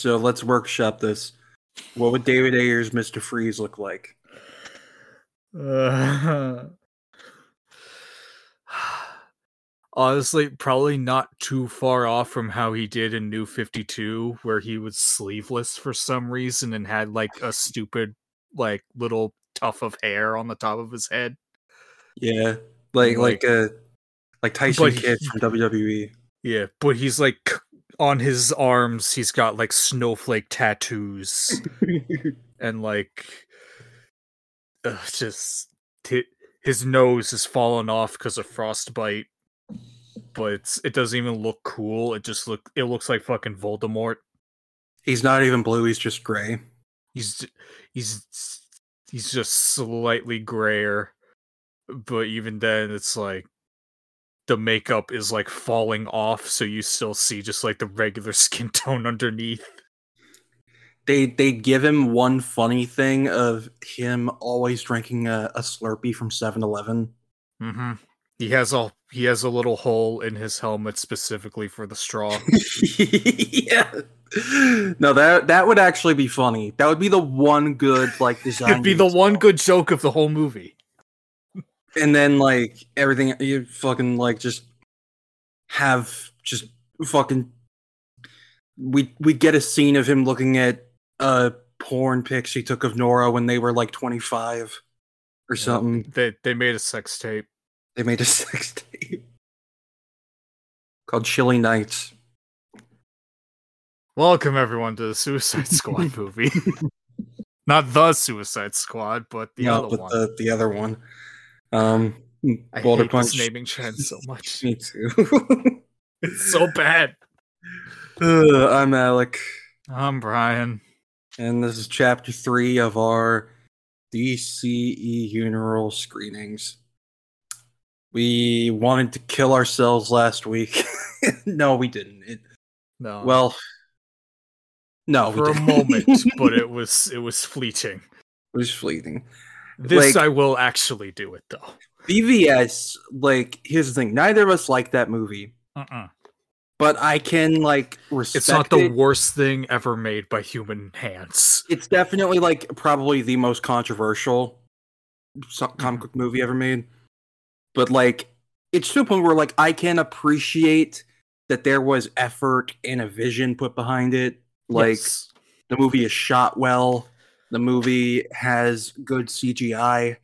So let's workshop this. What would David Ayer's Mr. Freeze look like? Uh, honestly, probably not too far off from how he did in New 52, where he was sleeveless for some reason and had like a stupid, like little tuft of hair on the top of his head. Yeah. Like Like- like uh like Tyson Kidd from. WWE. Yeah, but he's like on his arms, he's got like snowflake tattoos and like uh, just hi- his nose is fallen off because of frostbite. But it's, it doesn't even look cool. It just look it looks like fucking Voldemort. he's not even blue, he's just gray. He's he's he's just slightly grayer, but even then, it's like the makeup is like falling off, so you still see just like the regular skin tone underneath. They they give him one funny thing of him always drinking a, a Slurpee from 7-Eleven. Mm-hmm. He has a he has a little hole in his helmet specifically for the straw. yeah. No, that that would actually be funny. That would be the one good like design. It'd be the one good joke of the whole movie. And then like everything you fucking like just have just fucking we we get a scene of him looking at uh porn pics he took of Nora when they were like 25 or Yeah. something. They they made a sex tape. They made a sex tape called Chilly Nights. Welcome everyone to the Suicide Squad movie. Not the Suicide Squad, but the no, other but one. the the other one. Um I Boulder hate Punch. this naming trend so much. Me too. It's so bad. Ugh, I'm Alec. I'm Brian. And this is chapter three of our DCE funeral screenings. We wanted to kill ourselves last week. no, we didn't. It, No, well, no, we for a moment, but it was it was fleeting. it was fleeting. This Like- I will actually do it though. BVS, like, here's the thing: neither of us like that movie, Uh-uh. but I can like respect It's not the it. worst thing ever made by human hands. It's definitely like probably the most controversial comic Mhm. book movie ever made. But like, it's to a point where like I can appreciate that there was effort and a vision put behind it. Like Yes. the movie is shot well. The movie has good CGI.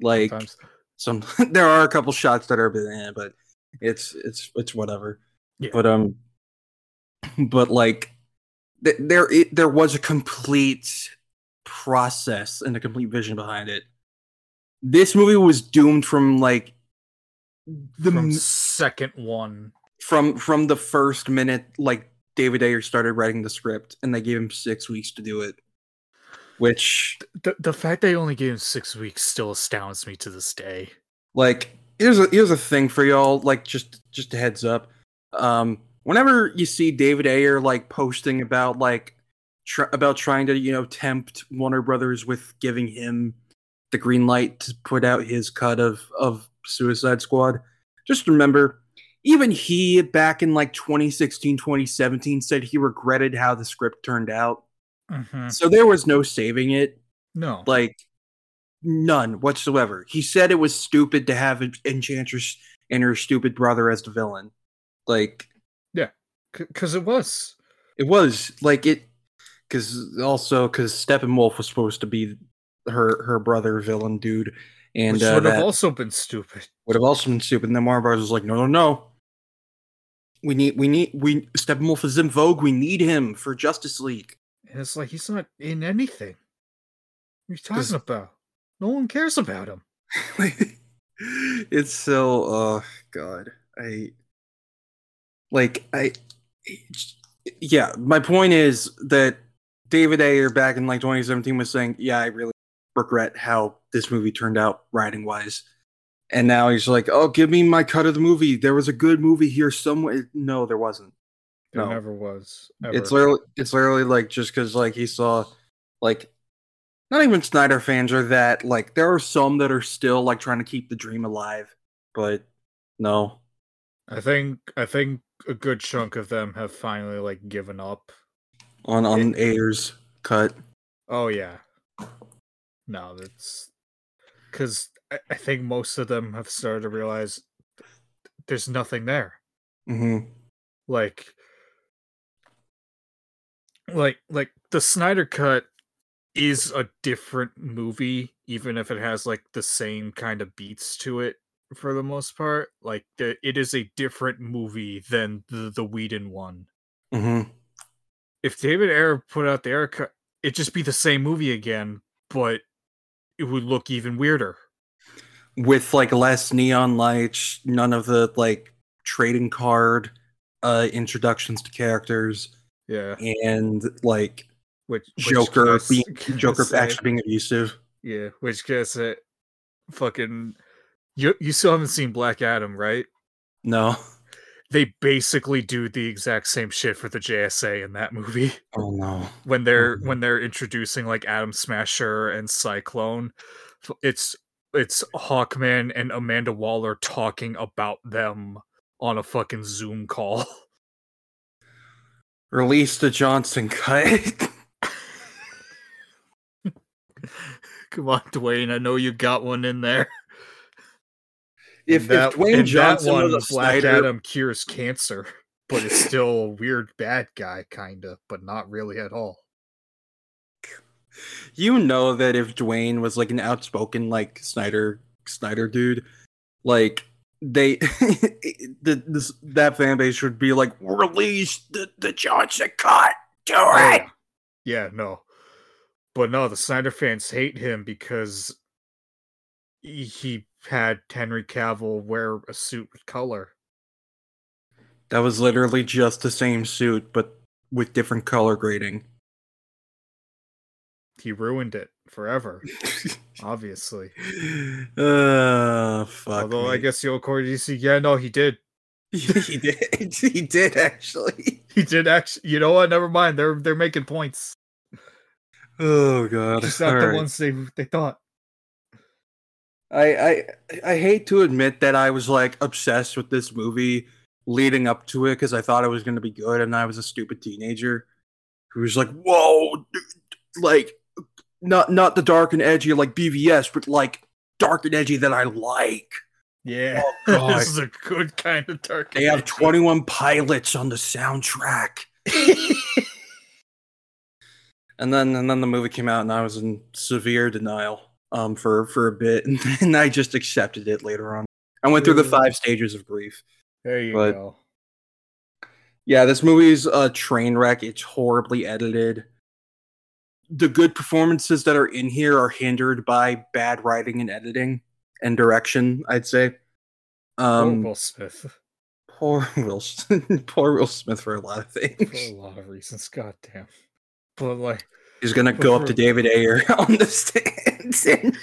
Like Sometimes. some, there are a couple shots that are eh, but it's it's it's whatever. Yeah. But um, but like th- there it, there was a complete process and a complete vision behind it. This movie was doomed from like the from second one. from from the first minute like David Ayer started writing the script and they gave him 6 weeks to do it. Which The the fact they only gave him six weeks still astounds me to this day. like here's a here's a thing for y'all like just just a heads up um whenever you see david ayer like posting about like tr- about trying to you know tempt warner brothers with giving him the green light to put out his cut of of suicide squad just remember even he back in like 2016 2017 said he regretted how the script turned out Mhm. so there was no saving it No, like none whatsoever. He said it was stupid to have En- Enchantress and her stupid brother as the villain. Like yeah. because it was. it was like it because also because Steppenwolf was supposed to be her her brother villain dude, and which uh, would have also been stupid. would have also been stupid. And then Warner Bros was like, no, no, no. We need, we need, we Steppenwolf is in vogue. We need him for Justice League. And it's like he's not in anything. What are you talking about? No one cares about him. it's so oh god i like i yeah my point is that david ayer back in like 2017 was saying yeah i really regret how this movie turned out writing wise and now he's like oh give me my cut of the movie there was a good movie here somewhere no there wasn't There No. never was. it's literally it's literally like just because like he saw like not even Snyder fans are that like there are some that are still like trying to keep the dream alive, but no. I think I think a good chunk of them have finally like given up. on on Ayer's cut. Oh yeah. No, that's because I, I think most of them have started to realize there's nothing there. hmm Like, like, like the Snyder cut is a different movie, even if it has like the same kind of beats to it for the most part. Like, the, it is a different movie than the the Whedon one. hmm if David Ayer put out the Ayer cut, it'd just be the same movie again, but it would look even weirder. With like less neon lights, none of the like trading card uh introductions to characters, Yeah, and like which, which Joker being Joker say- actually being abusive. yeah, which gets it. Fucking, you you still haven't seen Black Adam, right? No. They basically do the exact same shit for the JSA in that movie Oh no. when they're Mhm. when they're introducing like Atom Smasher and Cyclone. It's it's Hawkman and Amanda Waller talking about them on a fucking Zoom call. Release the Johnson cut. Come on, Dwayne. I know you got one in there. if, that, if Dwayne in that Johnson one, was a Black Snyder, Adam cures cancer, but it's still a weird bad guy, kinda, but not really at all. you know that if Dwayne was like an outspoken like Snyder Snyder dude, like they the this that fan base should be like release the, the Johnson cut. Do Oh, it. yeah. yeah, no. But no, the Snyder fans hate him because he- he had Henry Cavill wear a suit with color. That was literally just the same suit, but with different color grading. He ruined it forever, obviously. uh fuck. Although I me. guess the old core DC, yeah, no, he did. he did. He did actually. He did actually. You know what? Never mind. They're they're making points. Oh god. Just not the Alright. ones they they thought. I, I I hate to admit that I was like obsessed with this movie leading up to it because I thought it was going to be good, and I was a stupid teenager who was like, "Whoa, dude, like not not the dark and edgy like BVS, but like dark and edgy that I like." Yeah, Oh, this is a good kind of dark. They have. Twenty One Pilots on the soundtrack, and then and then the movie came out, and I was in severe denial um for for a bit, and then I just accepted it later on. I went through the five stages of grief. there you but- go. Yeah, this movie's a train wreck. It's horribly edited. The good performances that are in here are hindered by bad writing and editing and direction, I'd say. Poor Um, Will Smith poor Will, poor Will Smith for a lot of for things. a lot of reasons. God damn. But like, He's gonna go up to David Ayer on the stands and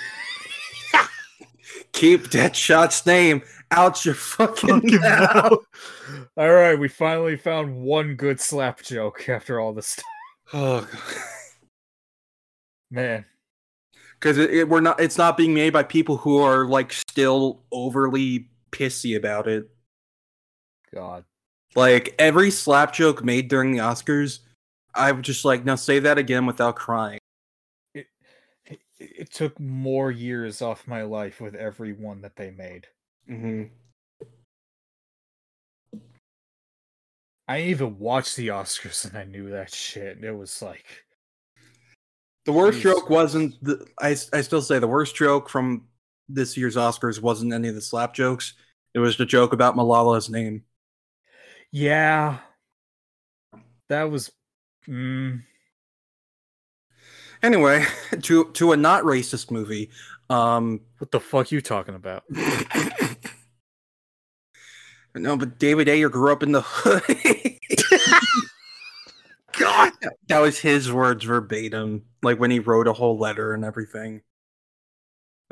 keep Deadshot's name out your fucking, fucking mouth. mouth. All right, we finally found one good slap joke after all this stuff. Oh, God. Man, because it, it- we're not it's not being made by people who are like still overly pissy about it God. like every slap joke made during the oscars i would just like now say that again without crying It, it, it took more years off my life with every one that they made. mm-hmm. I even watched the Oscars and I knew that shit. It was like, the worst Jesus joke wasn't the, I, I still say the worst joke from this year's oscars wasn't any of the slap jokes it was the joke about malala's name yeah, that was. Mm, anyway to to a not racist movie um what the fuck you talking about? no, but David Ayer grew up in the hood. God, that was his words verbatim, like when he wrote a whole letter and everything.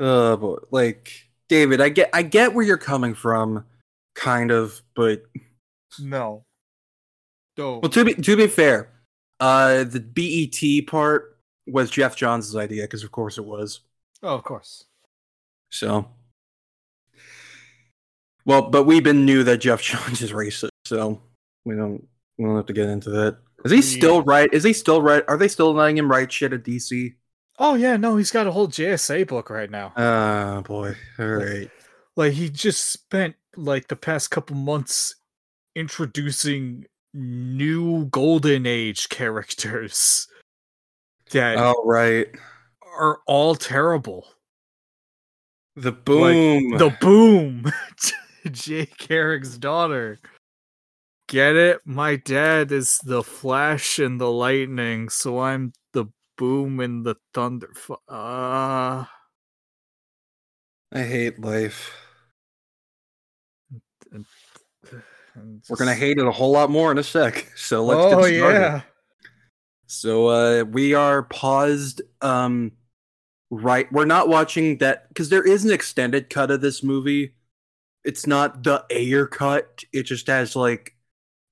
Uh, but like David, I get, I get where you're coming from, kind of, but No. No. well, to be to be fair, uh, the BET part was Geoff Johns' idea because, of course, it was. Oh, of course. So, well, but We've been knew that Geoff Johns is racist, so We don't. We don't have to get into that. Is he still right? Is he still right? Are they still letting him write shit at DC? Oh yeah, no, he's got a whole JSA book right now. Ah, boy. All right. Like he just spent like the past couple months introducing new golden age characters that All right. are all terrible. The boom. The boom, Jay Garrick's daughter. Get it? My dad is the flash and the lightning, so I'm the boom and the thunder. Fu- Uh, I hate life. and We're gonna hate it a whole lot more in a sec. So let's get Oh started. yeah. So uh we are paused um right we're not watching that because there is an extended cut of this movie. It's not the Ayer cut. It just has like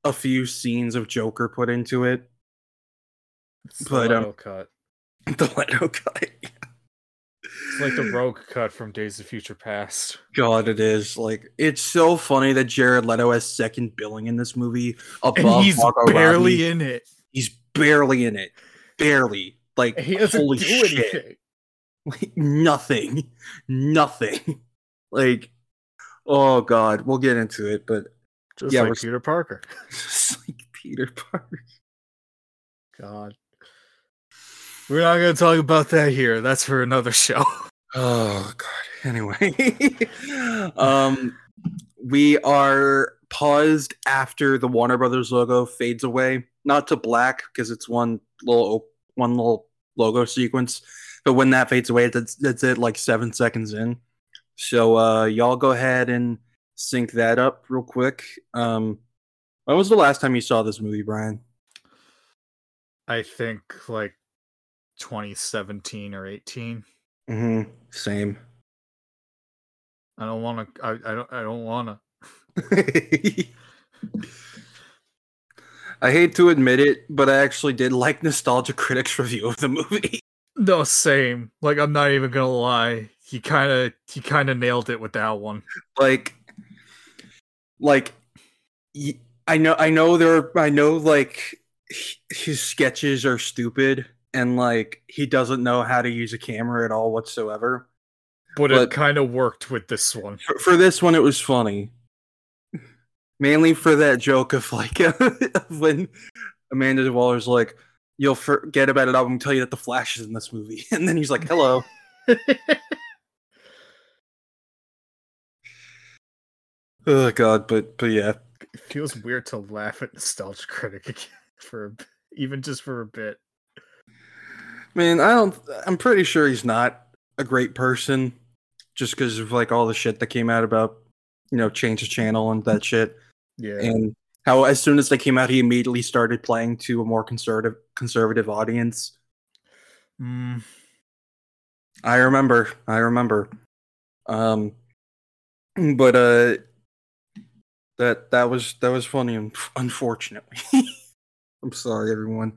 a few scenes of Joker put into it. It's the But, um, Leto cut. The Leto cut. It's like the rogue cut from Days of Future Past. God, it is like it's so funny that Jared Leto has second billing in this movie above And he's Margot barely Robbie. in it. He's barely in it, barely. Like He doesn't holy do shit. anything. Like, nothing, nothing. Like, oh god, we'll get into it, but Just Yeah, like we're- Peter Parker. just like Peter Parker. God. We're not going to talk about that here. That's for another show. Oh god. Anyway, um, we are paused after the Warner Brothers logo fades away, not to black because it's one little one little logo sequence, but when that fades away, that's that's it, like seven seconds in. So uh, y'all go ahead and sync that up real quick. Um, when was the last time you saw this movie, Brian? I think like 2017 or 18. Mm-hmm. Same. I don't want to. I, I don't. I don't want to. I hate to admit it, but I actually did like Nostalgia Critics' review of the movie. No, same. Like I'm not even gonna lie. He kind of he kind of nailed it with that one. like, like, I know, I know there, I know, like, his sketches are stupid, and like, he doesn't know how to use a camera at all whatsoever. But, But- it kind of worked with this one. For, for this one, it was funny, mainly for that joke of like when Amanda Waller's like. You'll forget about it. I'm gonna tell you that the Flash is in this movie, and then he's like, "Hello." Oh god, but but yeah, it feels weird to laugh at Nostalgia Critic again for a even just for a bit. man, I don't. I'm pretty sure he's not a great person, just because of like all the shit that came out about, you know, change the channel and that shit, Yeah. and how as soon as they came out, he immediately started playing to a more conservative conservative audience. Mm, I remember, I remember. Um, but uh, that that was that was funny. un- Unfortunately, I'm sorry, everyone.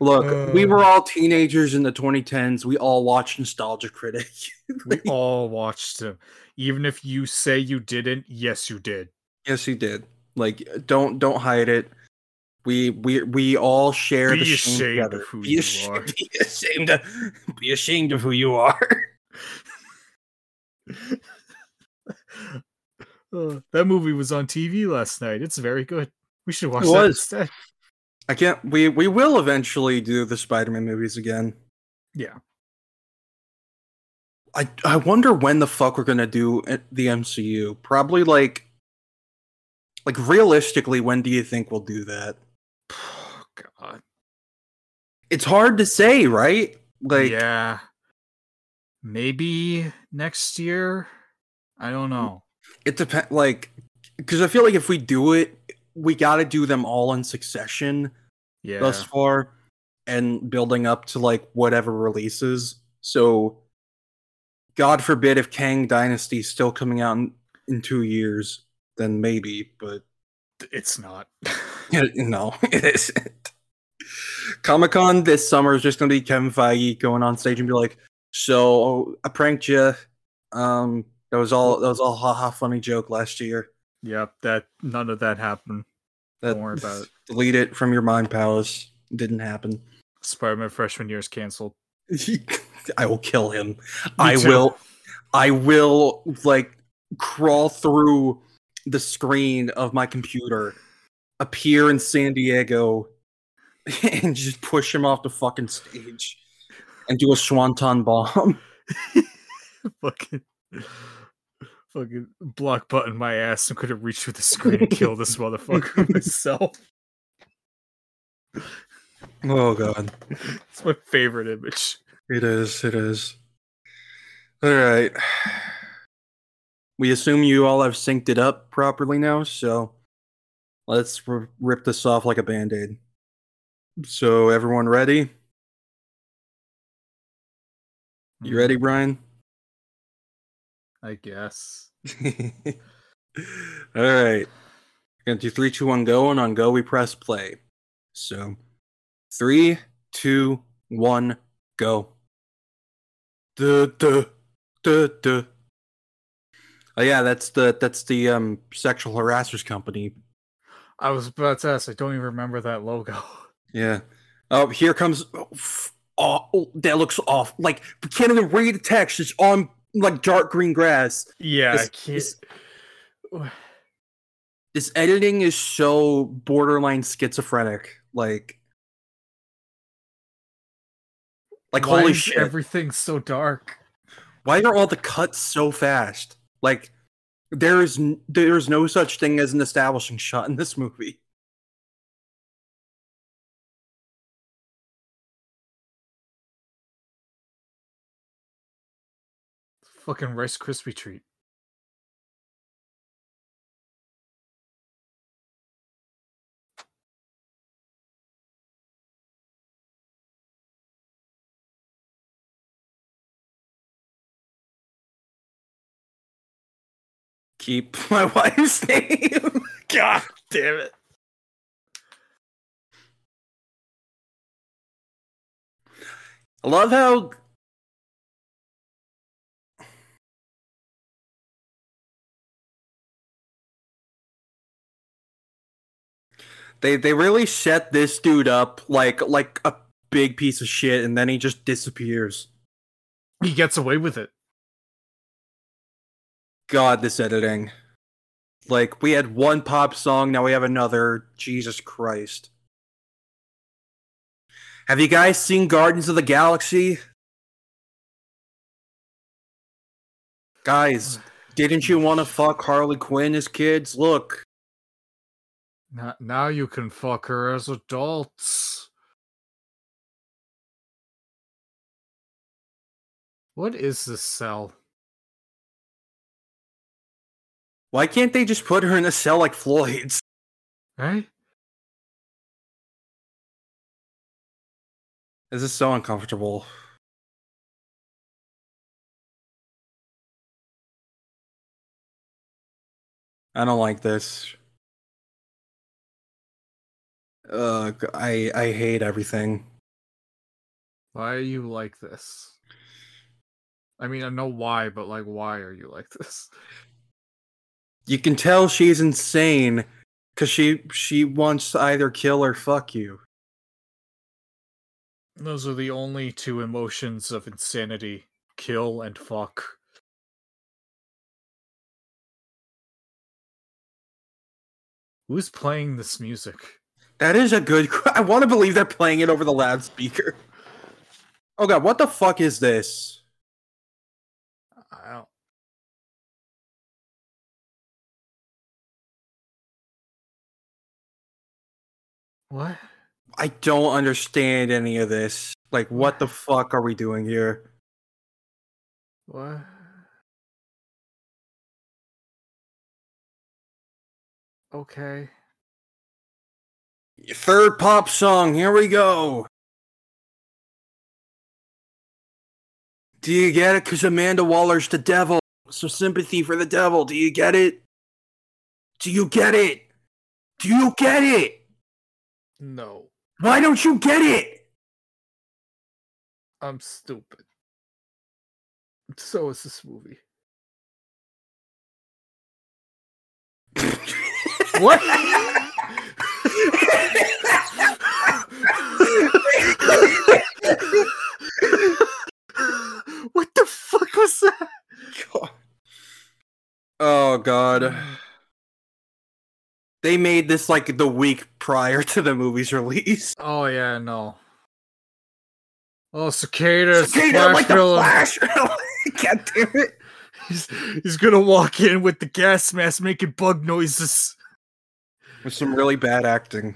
Look, we Uh. were all teenagers in the 2010s. We all watched Nostalgia Critic. we all watched him. Even if you say you didn't, yes, you did. yes, you did. Like, don't don't hide it. We we we all share Be the shame ashamed of who be you are. Be ashamed of be ashamed of who you are. Uh, that movie was on TV last night. It's very good. We should watch It that was. instead. I can't. We we will eventually do the Spider-Man movies again. Yeah. I I wonder when the fuck we're gonna do the MCU. Probably like like realistically, when do you think we'll do that? Oh, God. It's hard to say, right? Like yeah. Maybe next year. I don't know. It depends. Like because I feel like if we do it, we got to do them all in succession Yeah. thus far, and building up to like whatever releases. So, God forbid if Kang Dynasty is still coming out in, in two years, then maybe. But It's not. no, it isn't. Comic Con this summer is just going to be Kevin Feige going on stage and be like, "So I pranked you. Um, that was all. That was all ha ha funny joke last year." yep. That none of that happened. That, Don't worry about it. Delete it from your mind palace. Didn't happen. Spider-Man freshman year is canceled. I will kill him. Me I too. will. I will like crawl through the screen of my computer, appear in San Diego, and just push him off the fucking stage, and do a swanton bomb. fucking, fucking block button my ass and could have reached through the screen and kill this motherfucker myself. Oh god, It's my favorite image. it is. It is. All right. We assume you all have synced it up properly now, so let's r- rip this off like a band aid. So, everyone ready? You ready, Brian? I guess. All right. Gonna do three, two, one, go, and on go we press play. So, three, two, one, go. Duh, duh, duh, duh. Oh yeah, that's the that's the um sexual harassers company. I was about to ask. I don't even remember that logo. Yeah. Oh, here comes. Oh, oh, oh, that looks off. Like we can't even read the text. It's on like dark green grass. Yeah, This- this- this editing is so borderline schizophrenic like like Why holy shit Everything's so dark. why are all the cuts so fast like there is n- there is no such thing as an establishing shot in this movie Fucking Rice Krispie treat. keep my wife's name God damn it. i love how they they really set this dude up like like a big piece of shit and then he just disappears. He gets away with it. god this editing. Like we had one pop song now we have another. Jesus christ. Have you guys seen Guardians of the galaxy? Guys uh, didn't you want to fuck harley quinn as kids? Look Now, now you can fuck her as adults. What is this cell? why can't they just put her in a cell like floyd's Right? Eh? this is so uncomfortable i don't like this uh i i hate everything Why are you like this? I mean, I know why, but like, why are you like this? You can tell she's insane because she she wants to either kill or fuck you. Those are the only two emotions of insanity kill and fuck. Who's playing this music? That is a good. I want to believe they're playing it over the loudspeaker. Oh god, what the fuck is this? I don't. What? I don't understand any of this. Like, what the fuck are we doing here? What? Okay. Third pop song. Here we go. Do you get it? Because Amanda Waller's the devil. So sympathy for the devil. Do you get it? Do you get it? Do you get it? No. Why don't you get it? I'm stupid. So is this movie. What? what the fuck was that? God. Oh god. They made this like the week prior to the movie's release. Oh yeah, no. Oh, cicada! Cicada, like the flash. God damn it! He's, he's gonna walk in with the gas mask, making bug noises. With some really bad acting.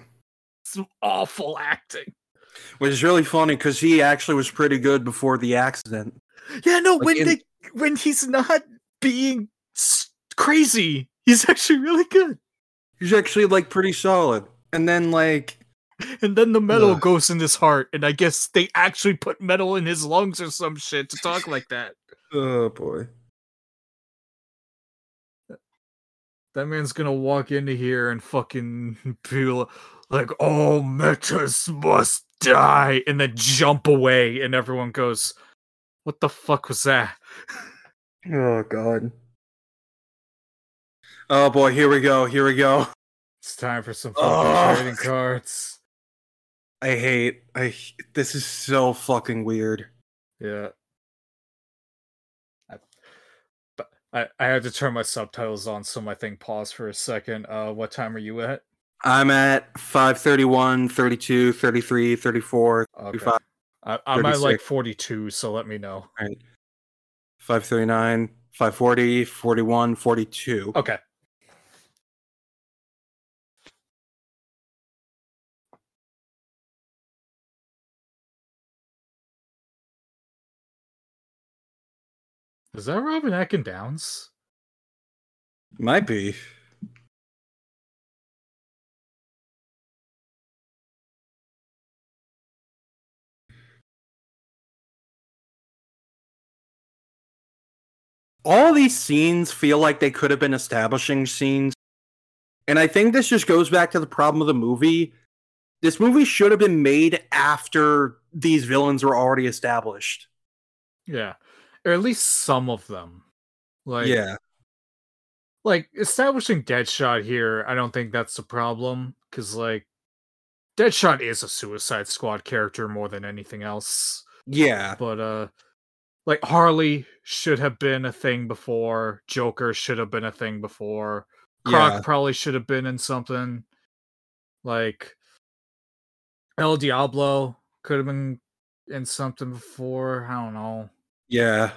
Some awful acting. Which is really funny because he actually was pretty good before the accident. Yeah, no, Like when in- they when he's not being crazy, he's actually really good. He's actually like pretty solid. And then like And then the metal Ugh. goes in his heart, and I guess they actually put metal in his lungs or some shit to talk like that. oh boy. That man's gonna walk into here and fucking be like, "Oh, Metas must die," and then jump away, and everyone goes, "What the fuck was that?" Oh god. Oh boy, here we go. Here we go. It's time for some fucking Ugh. trading cards. I hate I this is so fucking weird. Yeah. I, but I, I had to turn my subtitles on, so my thing paused for a second. Uh, what time are you at? I'm at 531, 32, 33, 34, Okay. 35, I, I'm at like 42, so let me know. 539, 540, 41, 42. Okay. Is that Robin Atkin Downes? Might be. All these scenes feel like they could have been establishing scenes. And I think this just goes back to the problem of the movie. This movie should have been made after these villains were already established. Yeah. Or at least some of them. Like yeah. like establishing Deadshot here, I don't think that's the problem because like Deadshot is a Suicide Squad character more than anything else. Yeah. But uh, like Harley should have been a thing before. Joker should have been a thing before. Croc Yeah. probably should have been in something. Like El Diablo could have been in something before. I don't know. Yeah.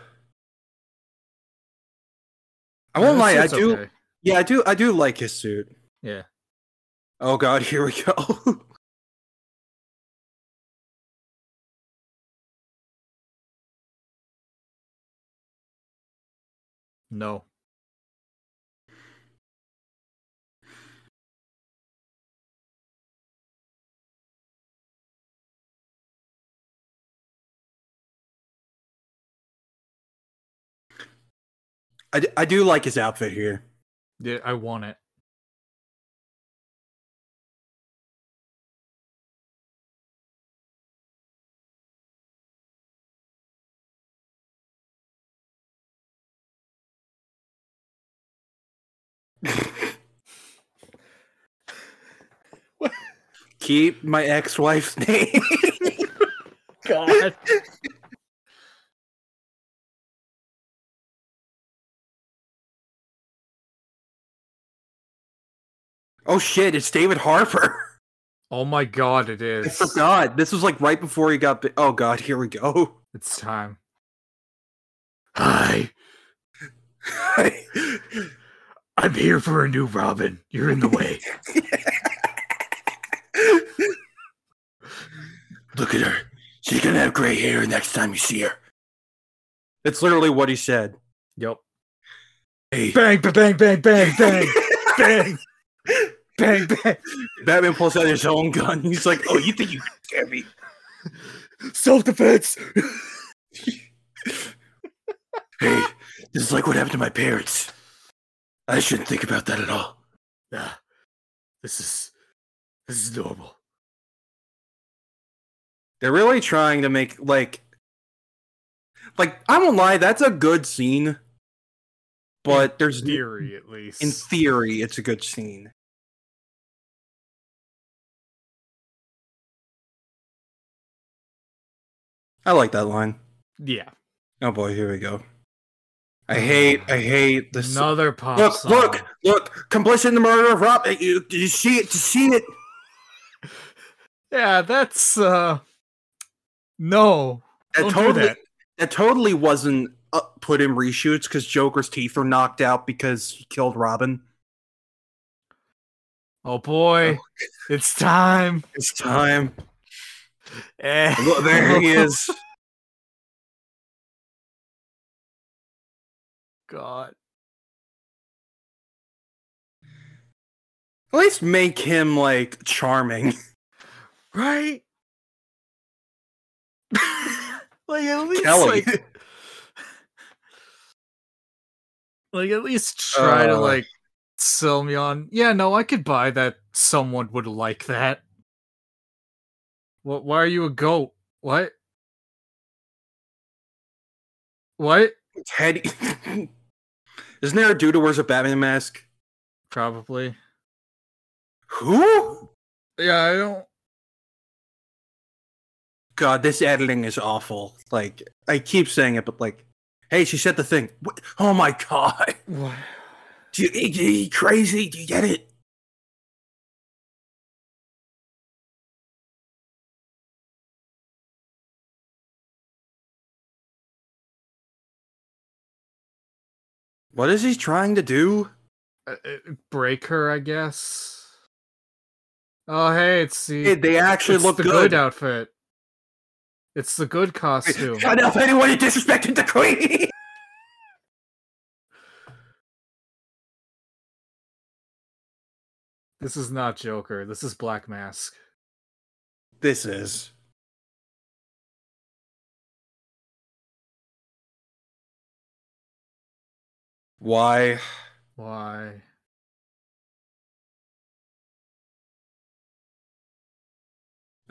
I won't lie, I do okay. yeah, I do I do like his suit. Yeah. Oh god, here we go. No. I, d- I do like his outfit here. Yeah, I want it. Keep my ex-wife's name. God. Oh shit, it's David Harbour. Oh my god, it is. I forgot. This was like right before he got bi- Oh god, here we go. It's time. Hi, I'm here for a new Robin. You're in the way. Look at her. She's gonna have gray hair next time you see her. It's literally what he said. Yep. Hey, Bang, ba- bang, bang, bang, bang, bang, bang, bang. Batman pulls out his own gun. He's like, "Oh, you think you can scare me?" Self defense. Hey, this is like what happened to my parents. I shouldn't think about that at all. Nah, this is this is normal. They're really trying to make like, like I won't lie, that's a good scene. But there's In theory, at least. in theory, it's a good scene. I like that line. yeah. Oh boy, here we go. I hate, I hate this. Another pop look, song. look, look! Complicit in the murder of Rob. You, did you see it? You see it? Yeah, that's uh no. That Don't do totally, that. that totally wasn't uh, put in reshoots because Joker's teeth were knocked out because he killed Robin. Oh boy. It's time. It's time. Eh. Look, there he is. God. At least make him like charming. Right? like at least Kelly. like like at least try to Uh. like sell me on yeah no i could buy that someone would like that what why are you a goat what what Teddy. Isn't there a dude who wears a Batman mask? probably Who? yeah i don't God, this editing is awful. Like, I keep saying it, but like, hey, she said the thing. What? Oh my god. what Do you, are you crazy? Do you get it? What is he trying to do? uh, uh, break her i guess oh hey it's the Hey, they actually it's look the good. good outfit it's the good costume Shut up, anyone who disrespected the queen! This is not Joker. This is Black Mask. This is. Why? Why?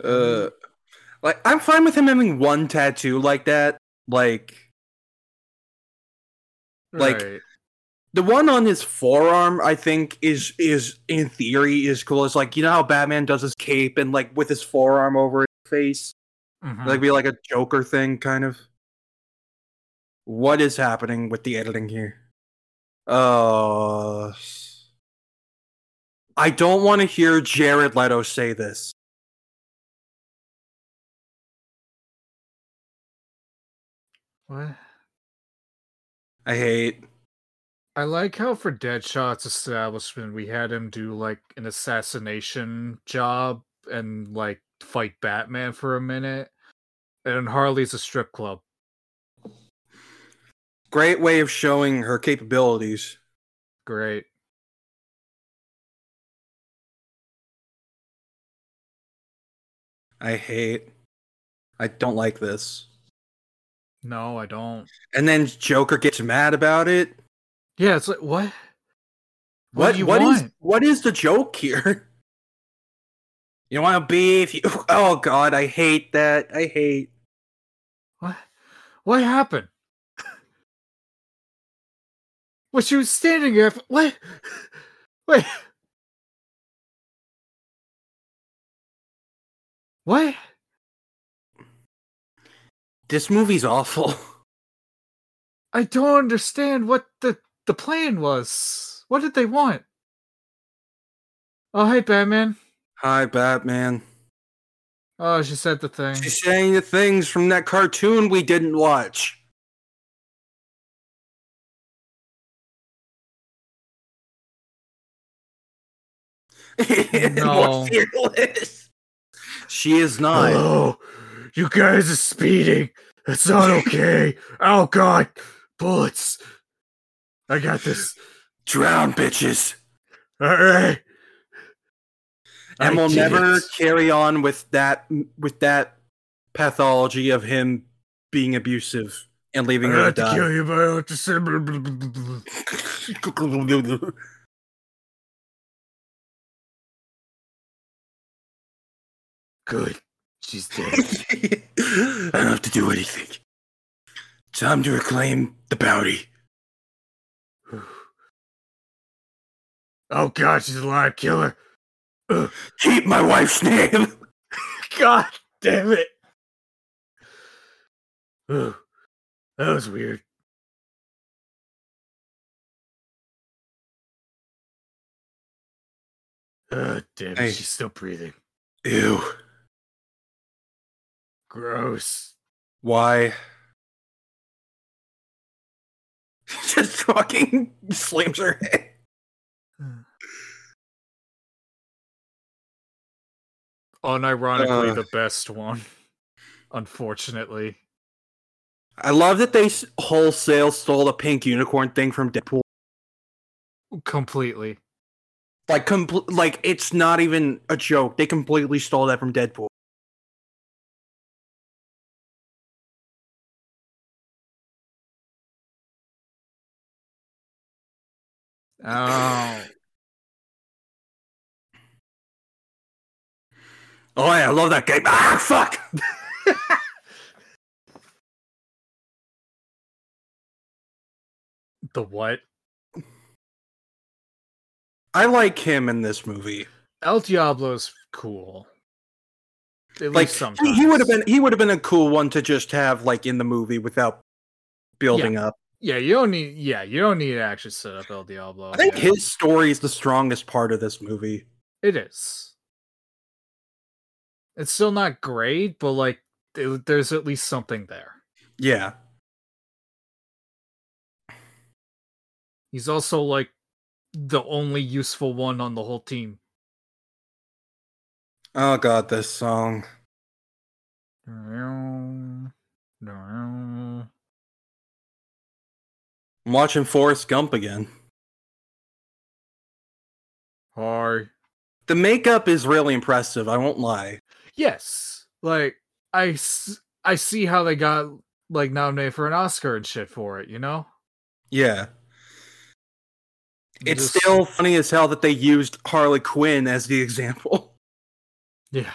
Uh, like I'm fine with him having one tattoo like that. Like Like- Right. the one on his forearm, I think is is in theory is cool. It's like you know how Batman does his cape and like with his forearm over his face, Mhm. like be like a Joker thing, kind of. What is happening with the editing here? Uh, I don't want to hear Jared Leto say this. what? I hate. I like how for Deadshot's establishment we had him do like an assassination job and like fight Batman for a minute. And Harley's a strip club. Great way of showing her capabilities. Great. I hate. I don't like this. No, I don't. And then Joker gets mad about it. Yeah, it's like what? What you what is, what is the joke here? You want to be if you Oh god, I hate that. I hate. What? What happened? Well, she was standing there. What? Wait. What? This movie's awful. I don't understand what the the plan was. What did they want? Oh, hey, Batman. Hi, Batman. Oh, she said the thing. She's saying the things from that cartoon we didn't watch. No. More fearless. She is not. Oh, you guys are speeding. That's not okay. oh God, bullets. I got this. Drown, bitches. All right. and I we'll never it. carry on with that with that pathology of him being abusive and leaving I her had to to die. kill you, but Good. She's dead. I don't have to do anything. Time to reclaim the bounty. Oh god, she's alive. live killer. Ugh. Keep my wife's name. god damn it. Ugh. That was weird. Oh, damn, hey. she's still breathing. Ew. Gross. Why? Just fucking slams her head. Unironically, Uh. the best one. Unfortunately. I love that they wholesale stole the pink unicorn thing from Deadpool. Completely. Like, compl- like it's not even a joke. They completely stole that from Deadpool. Oh. Oh yeah, I love that game. Ah, fuck. the what? I like him in this movie. El Diablo's cool. At Like sometimes. he, he would have been he would have been a cool one to just have like in the movie without building up. Yeah, you don't need. Yeah, you don't need to actually set up El Diablo. I think yeah. his story is the strongest part of this movie. It is. It's still not great, but like, it- there's at least something there. Yeah. He's also like the only useful one on the whole team. Oh god, this song. I'm watching Forrest Gump again. Hi. The makeup is really impressive, I won't lie. Yes, like I, I see how they got like nominated for an Oscar and shit for it. You know, Yeah. It's Just- still funny as hell that they used Harley Quinn as the example. yeah.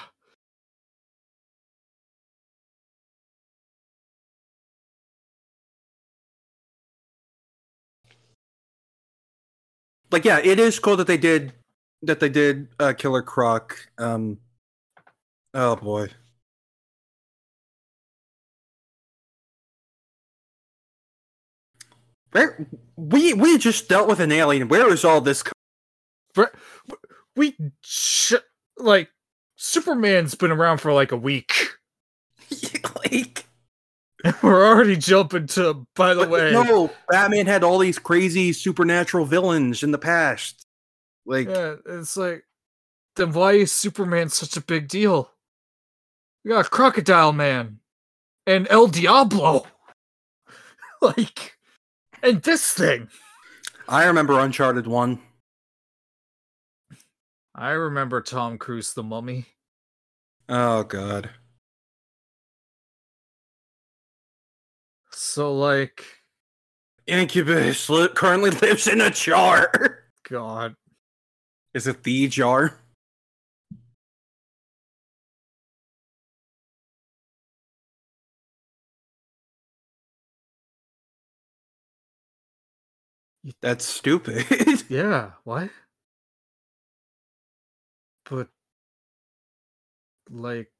Like yeah, it is cool that they did that they did uh, Killer Croc. Um Oh boy. Where we we just dealt with an alien. Where is all this? co- We sh- like Superman's been around for like a week. like, We're already jumping to. By the but way, no, Batman had all these crazy supernatural villains in the past. Like, Yeah, it's like, then why is Superman such a big deal? We got Crocodile Man and El Diablo. like, and this thing. I remember Uncharted One. I remember Tom Cruise the Mummy. Oh god. So, like, Incubus li- currently lives in a jar. God. Is it the jar? That's stupid. Yeah, what? But, like,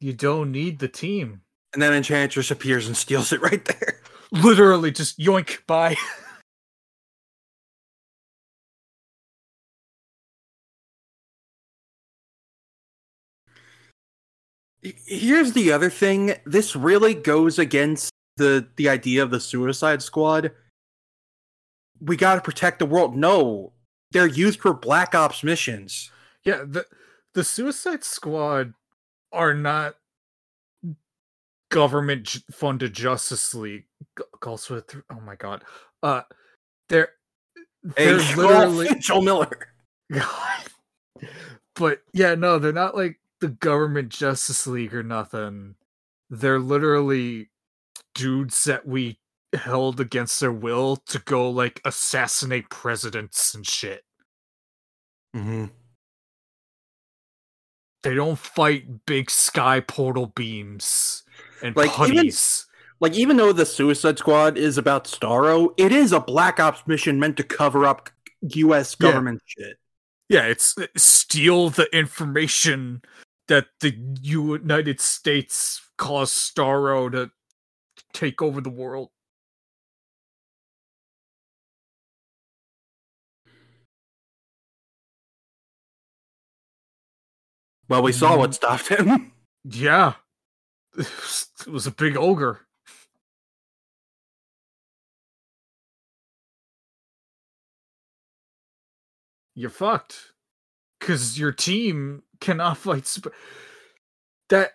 you don't need the team. And then Enchantress appears and steals it right there. Literally, just yoink, bye. Here's the other thing. This really goes against the the idea of the Suicide Squad. We got to protect the world. No, they're used for Black Ops missions. Yeah, the the Suicide Squad are not government funded Justice League. Calls with oh my god, uh, they're they're Hey, literally Joel Miller. God. But yeah, no, they're not like the government Justice League or nothing. They're literally dudes that we held against their will to go like assassinate presidents and shit. Mm-hmm. They don't fight big sky portal beams and Like, even- Like, even though the Suicide Squad is about Starro, it is a Black Ops mission meant to cover up U.S. Yeah. government shit. Yeah, it's steal the information that the United States caused Starro to take over the world. Well, we saw what mm-hmm. stopped him. Yeah. It was, a big ogre. You're fucked. Cause your team cannot fight sp- that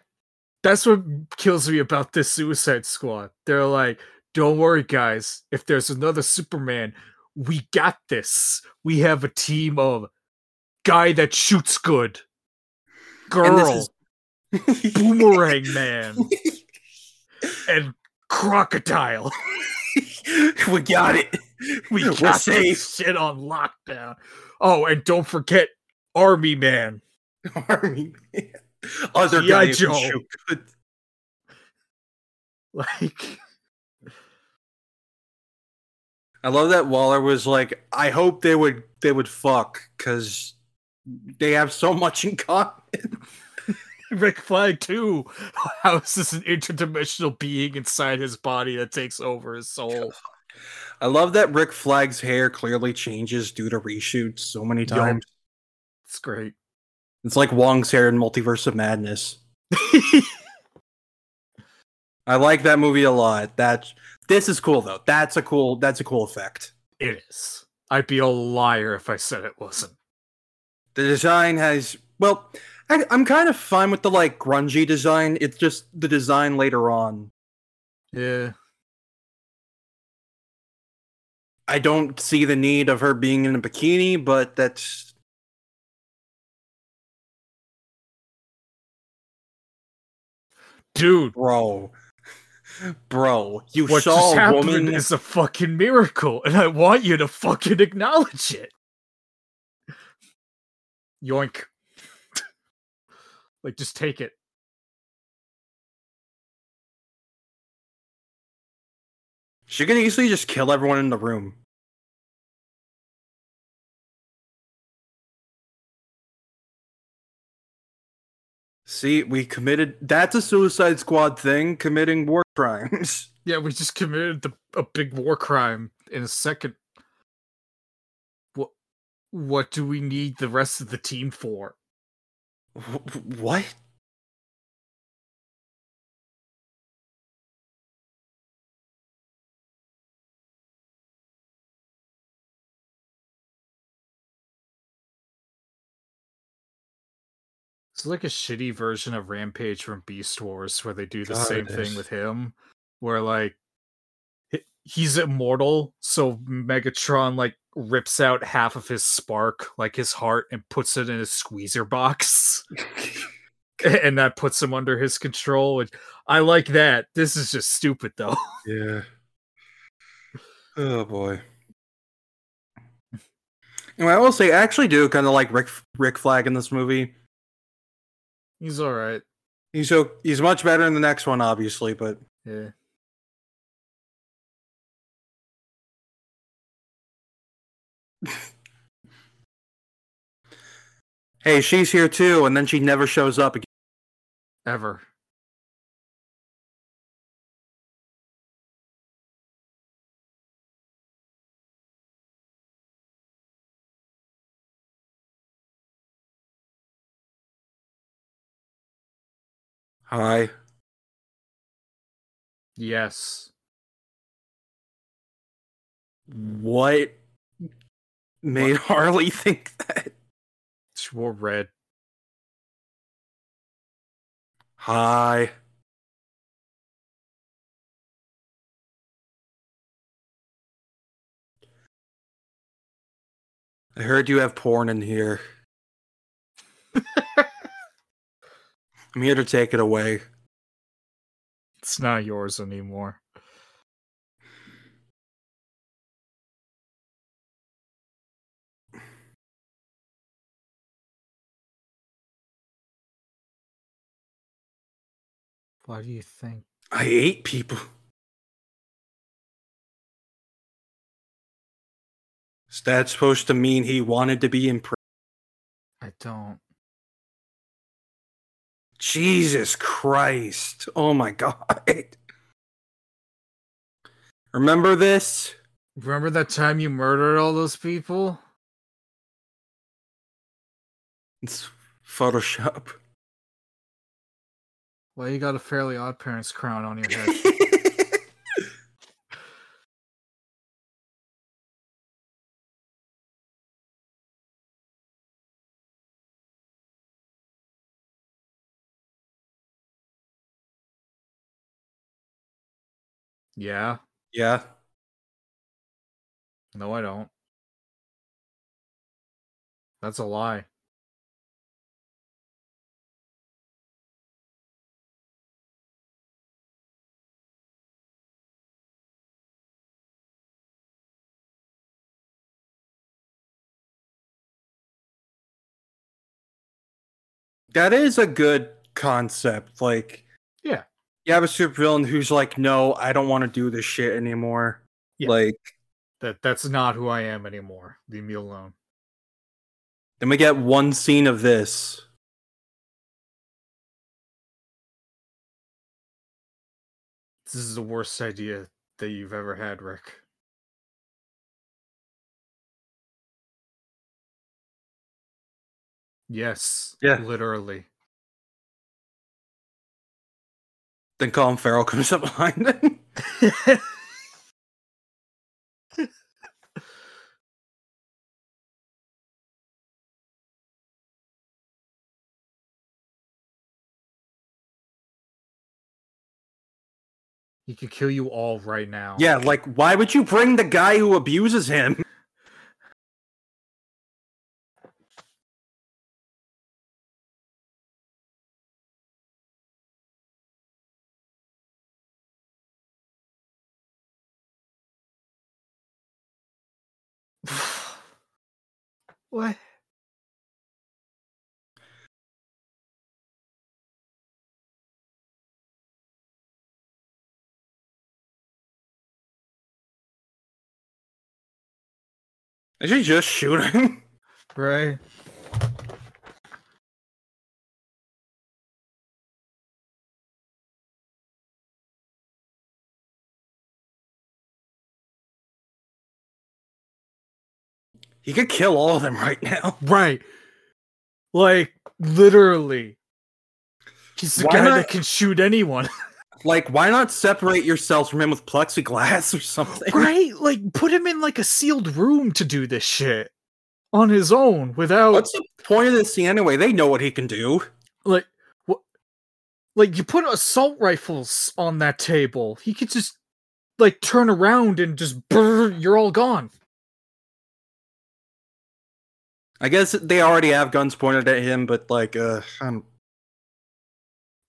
that's what kills me about this suicide squad. They're like, don't worry, guys. If there's another Superman, we got this. We have a team of guy that shoots good. Girl, boomerang man, and crocodile. we got it. We We're got safe. this shit on lockdown. Oh, and don't forget Army Man. Army man. Other G.I. guy Joe. can shoot good. Like, I love that Waller was like, I hope they would they would fuck because they have so much in common. Rick Flag too. How is this an interdimensional being inside his body that takes over his soul? I love that Rick Flag's hair clearly changes due to reshoots so many times. It's great. It's like Wong's hair in Multiverse of Madness. I like that movie a lot. That this is cool though. That's a cool. That's a cool effect. it is. I'd be a liar if I said it wasn't. The design has well. I, I'm kind of fine with the like grungy design. It's just the design later on. Yeah. I don't see the need of her being in a bikini, but that's Dude, bro, bro. You what saw just a woman. is a fucking miracle, and I want you to fucking acknowledge it. Yoink. Like, just take it. She can easily just kill everyone in the room. See, we committed. That's a Suicide Squad thing, committing war crimes. Yeah, we just committed the, a big war crime in a second. What? What do we need the rest of the team for? Wh- What? It's like a shitty version of Rampage from Beast Wars, where they do the God, same thing with him, where like he's immortal, so Megatron like rips out half of his spark, like his heart, and puts it in a squeezer box, and that puts him under his control. And I like that. This is just stupid though. Yeah. Oh boy. And I will say, I actually do kind of like Rick Rick Flag in this movie. He's all right. He's so he's much better in the next one, obviously, but Yeah. Hey, she's here too, and then she never shows up again. Ever. Hi. Yes. What made Harley think that? Wore red. Hi. I heard you have porn in here. I'm here to take it away. It's not yours anymore. Why do you think? I hate people. Is that supposed to mean he wanted to be in prison? I don't. Jesus Christ. Oh my God. Remember this? Remember that time you murdered all those people? It's Photoshop. Why you got a Fairly Odd Parents crown on your head? yeah. yeah. No, I don't. That's a lie. That is a good concept. Like, Yeah. you have a supervillain who's like, no, I don't want to do this shit anymore. Yeah. Like, That that's not who I am anymore. Leave me alone. then we get one scene of this. This is the worst idea that you've ever had, Rick. Yes. Yeah. Literally. Then Colin Farrell comes up behind him. he could kill you all right now. yeah, like, why would you bring the guy who abuses him? What? I should just shooting? Right. He could kill all of them right now. Right. Like literally. He's the Why guy not- that can shoot anyone. Like, why not separate yourselves from him with plexiglass or something? right? Like put him in like a sealed room to do this shit on his own without What's the point of this scene anyway? They know what he can do. like what like you put assault rifles on that table. He could just like turn around and just brr, you're all gone. I guess they already have guns pointed at him, but like, uh, um,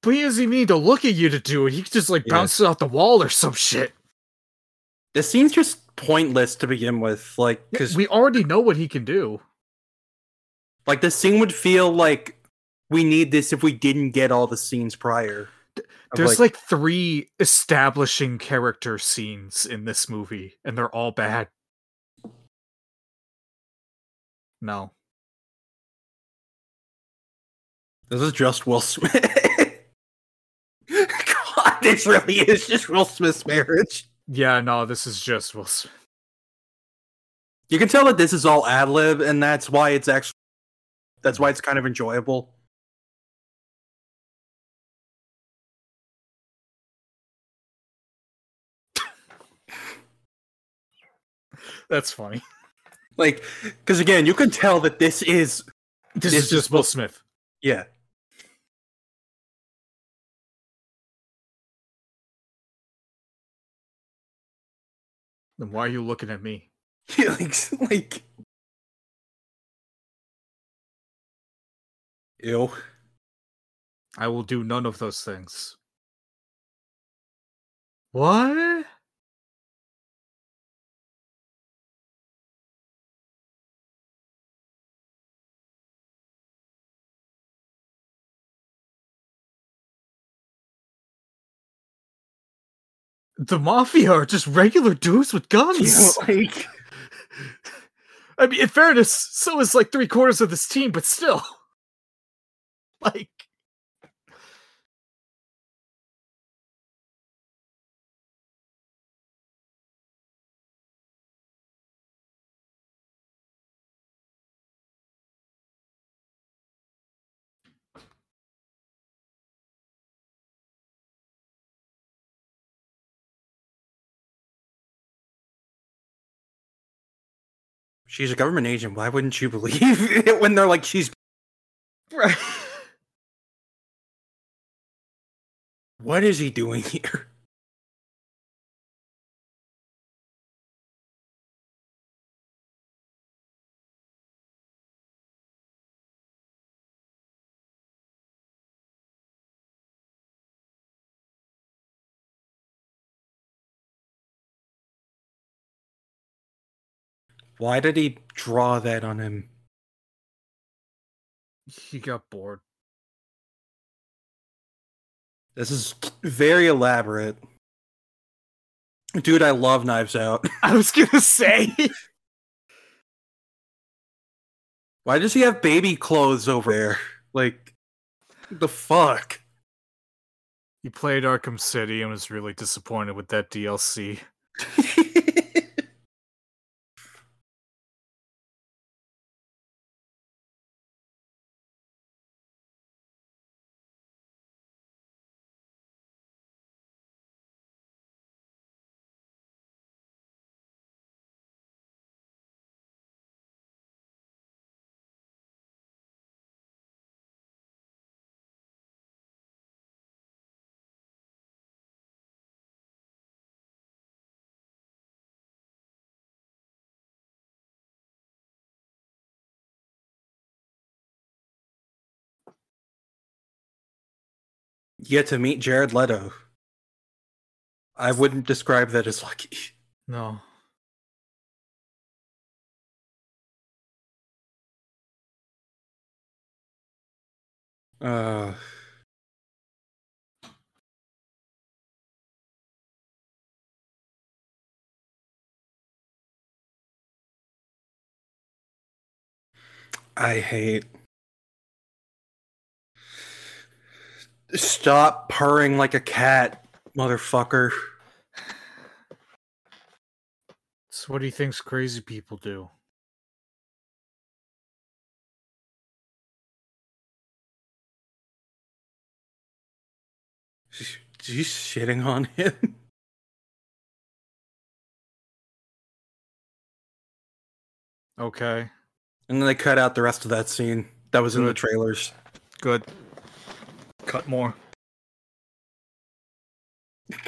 But he doesn't even need to look at you to do it. He just like Yeah. bounce it off the wall or some shit. this scene's just pointless to begin with. Like, because We already know what he can do. like this scene would feel like we need this if we didn't get all the scenes prior. There's like, three establishing character scenes in this movie, and they're all bad. No. This is just Will Smith. God, this really is just Will Smith's marriage. Yeah, no, this is just Will Smith. You can tell that this is all ad lib, and that's why it's actually that's why it's kind of enjoyable. That's funny. Like, because again, you can tell that this is This, This is just Will- Smith. yeah. Then why are you looking at me? like, like, ew. I will do none of those things. What? The mafia are just regular dudes with You guns. know, like, I mean, in fairness, so is like three quarters of this team, but still. Like, she's a government agent. Why wouldn't you believe it when they're like she's Right. what is he doing here? Why did he draw that on him? He got bored. This is very elaborate. Dude, I love Knives Out. I was gonna say. Why does he have baby clothes over there? Like, the fuck? he played Arkham City and was really disappointed with that DLC. you get to meet Jared Leto. I wouldn't describe that as lucky. No. Uh, I hate. Stop purring like a cat, motherfucker. So what do you think's crazy people do? She's she's shitting on him. Okay. And then they cut out the rest of that scene that was in the trailers. Good. Cut more.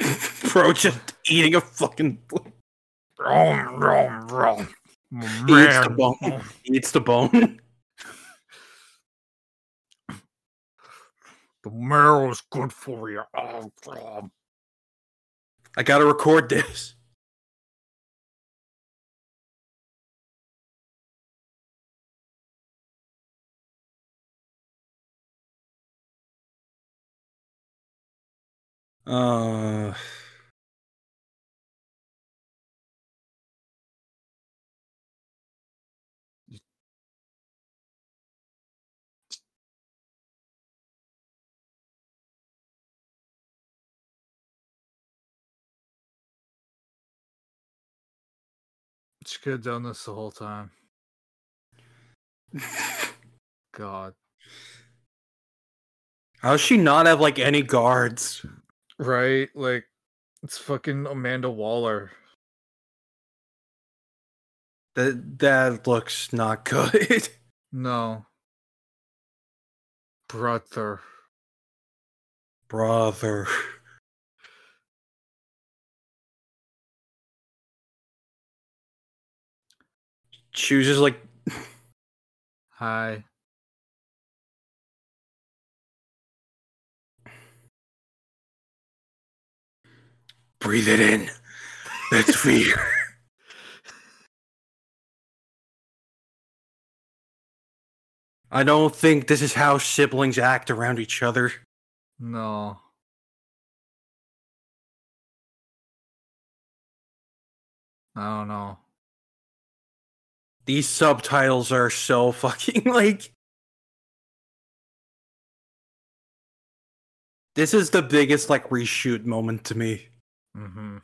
Bro, just eating a fucking. Wrong, wrong. He eats the bone. Eats the bone. The marrow is good for you. Oh, I gotta record this. Uh, She could have done this the whole time. God. how does she not have like any guards? Right? Like, it's fucking Amanda Waller. That that looks not good. No. Brother. Brother. Chooses like, Hi. Breathe it in. That's fear. I don't think this is how siblings act around each other. No. I don't know. These subtitles are so fucking like. This is the biggest like reshoot moment to me. Mm-hmm.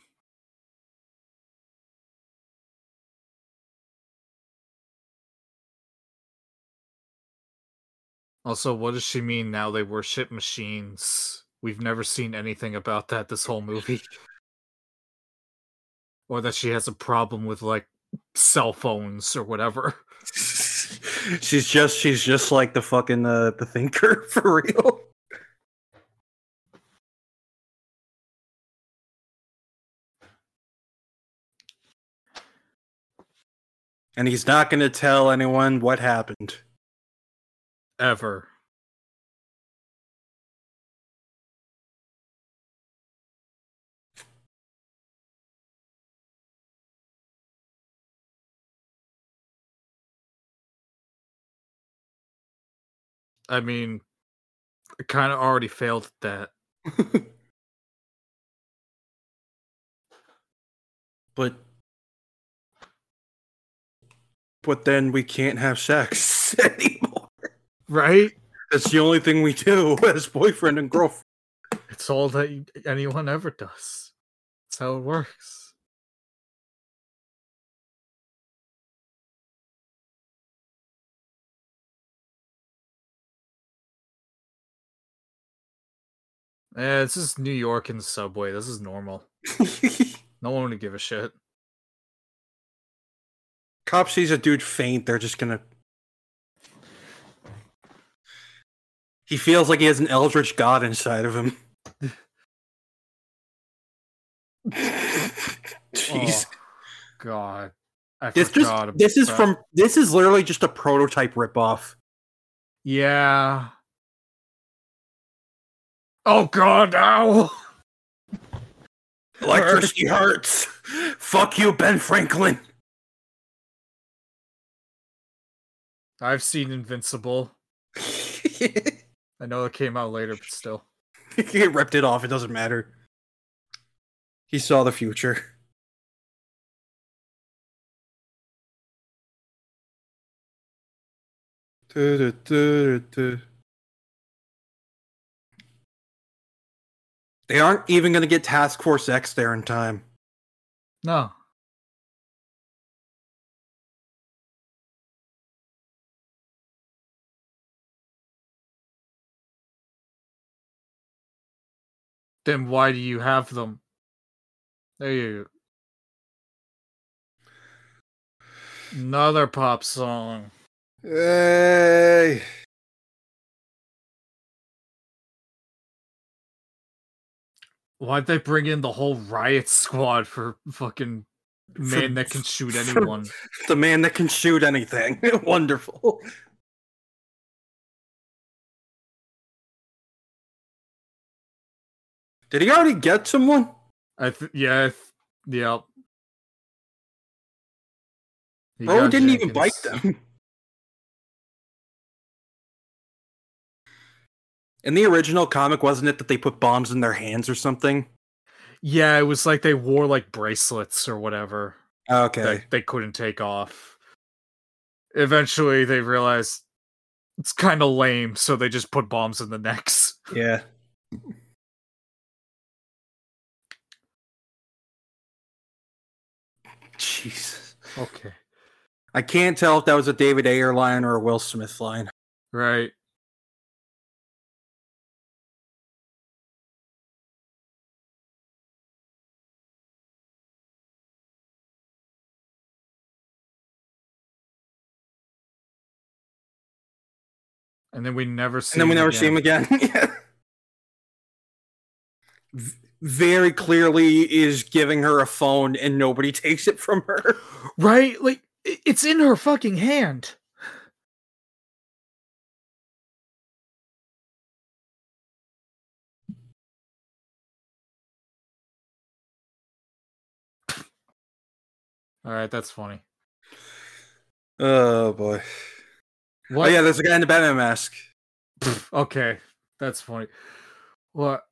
Also, what does she mean now they worship machines? We've never seen anything about that this whole movie. or that she has a problem with like cell phones or whatever. she's just she's just like the fucking uh, the thinker for real. And he's not going to tell anyone what happened. Ever. I mean, I kind of already failed at that. but but then we can't have sex anymore. Right? That's the only thing we do as boyfriend and girlfriend. It's all that anyone ever does. That's how it works. Yeah, this is New York in the subway. This is normal. no one would give a shit. Cop sees a dude faint, they're just gonna. He feels like he has an eldritch god inside of him. Jeez. Oh, God. I this forgot just this is about- from this is literally just a prototype ripoff. Yeah. Oh God! Ow! Electricity hurts. Fuck you, Ben Franklin. I've seen Invincible. I know it came out later, but still. He ripped it off. It doesn't matter. He saw the future. Du-du-du-du-du. They aren't even going to get Task Force X there in time. No. Then why do you have them? There you go. Another pop song. Hey. Why'd they bring in the whole riot squad for fucking man that can shoot anyone? The man that can shoot anything. Wonderful. Did he already get someone? I th- yeah, I th- yeah. He Bro didn't even bite them. In the original comic, wasn't it that they put bombs in their hands or something? Yeah, it was like they wore like bracelets or whatever Okay. they couldn't take off. Eventually, they realized it's kind of lame, so they just put bombs in the necks. Yeah. Jesus. Okay, I can't tell if that was a David Ayer line or a Will Smith line. right. And then we never see. and then we never see him again. again. yeah. V- Very clearly is giving her a phone and nobody takes it from her. Right? Like it's in her fucking hand. All right, that's funny. Oh boy. Oh, what? Oh yeah, there's a guy in the Batman mask. Okay, that's funny. What?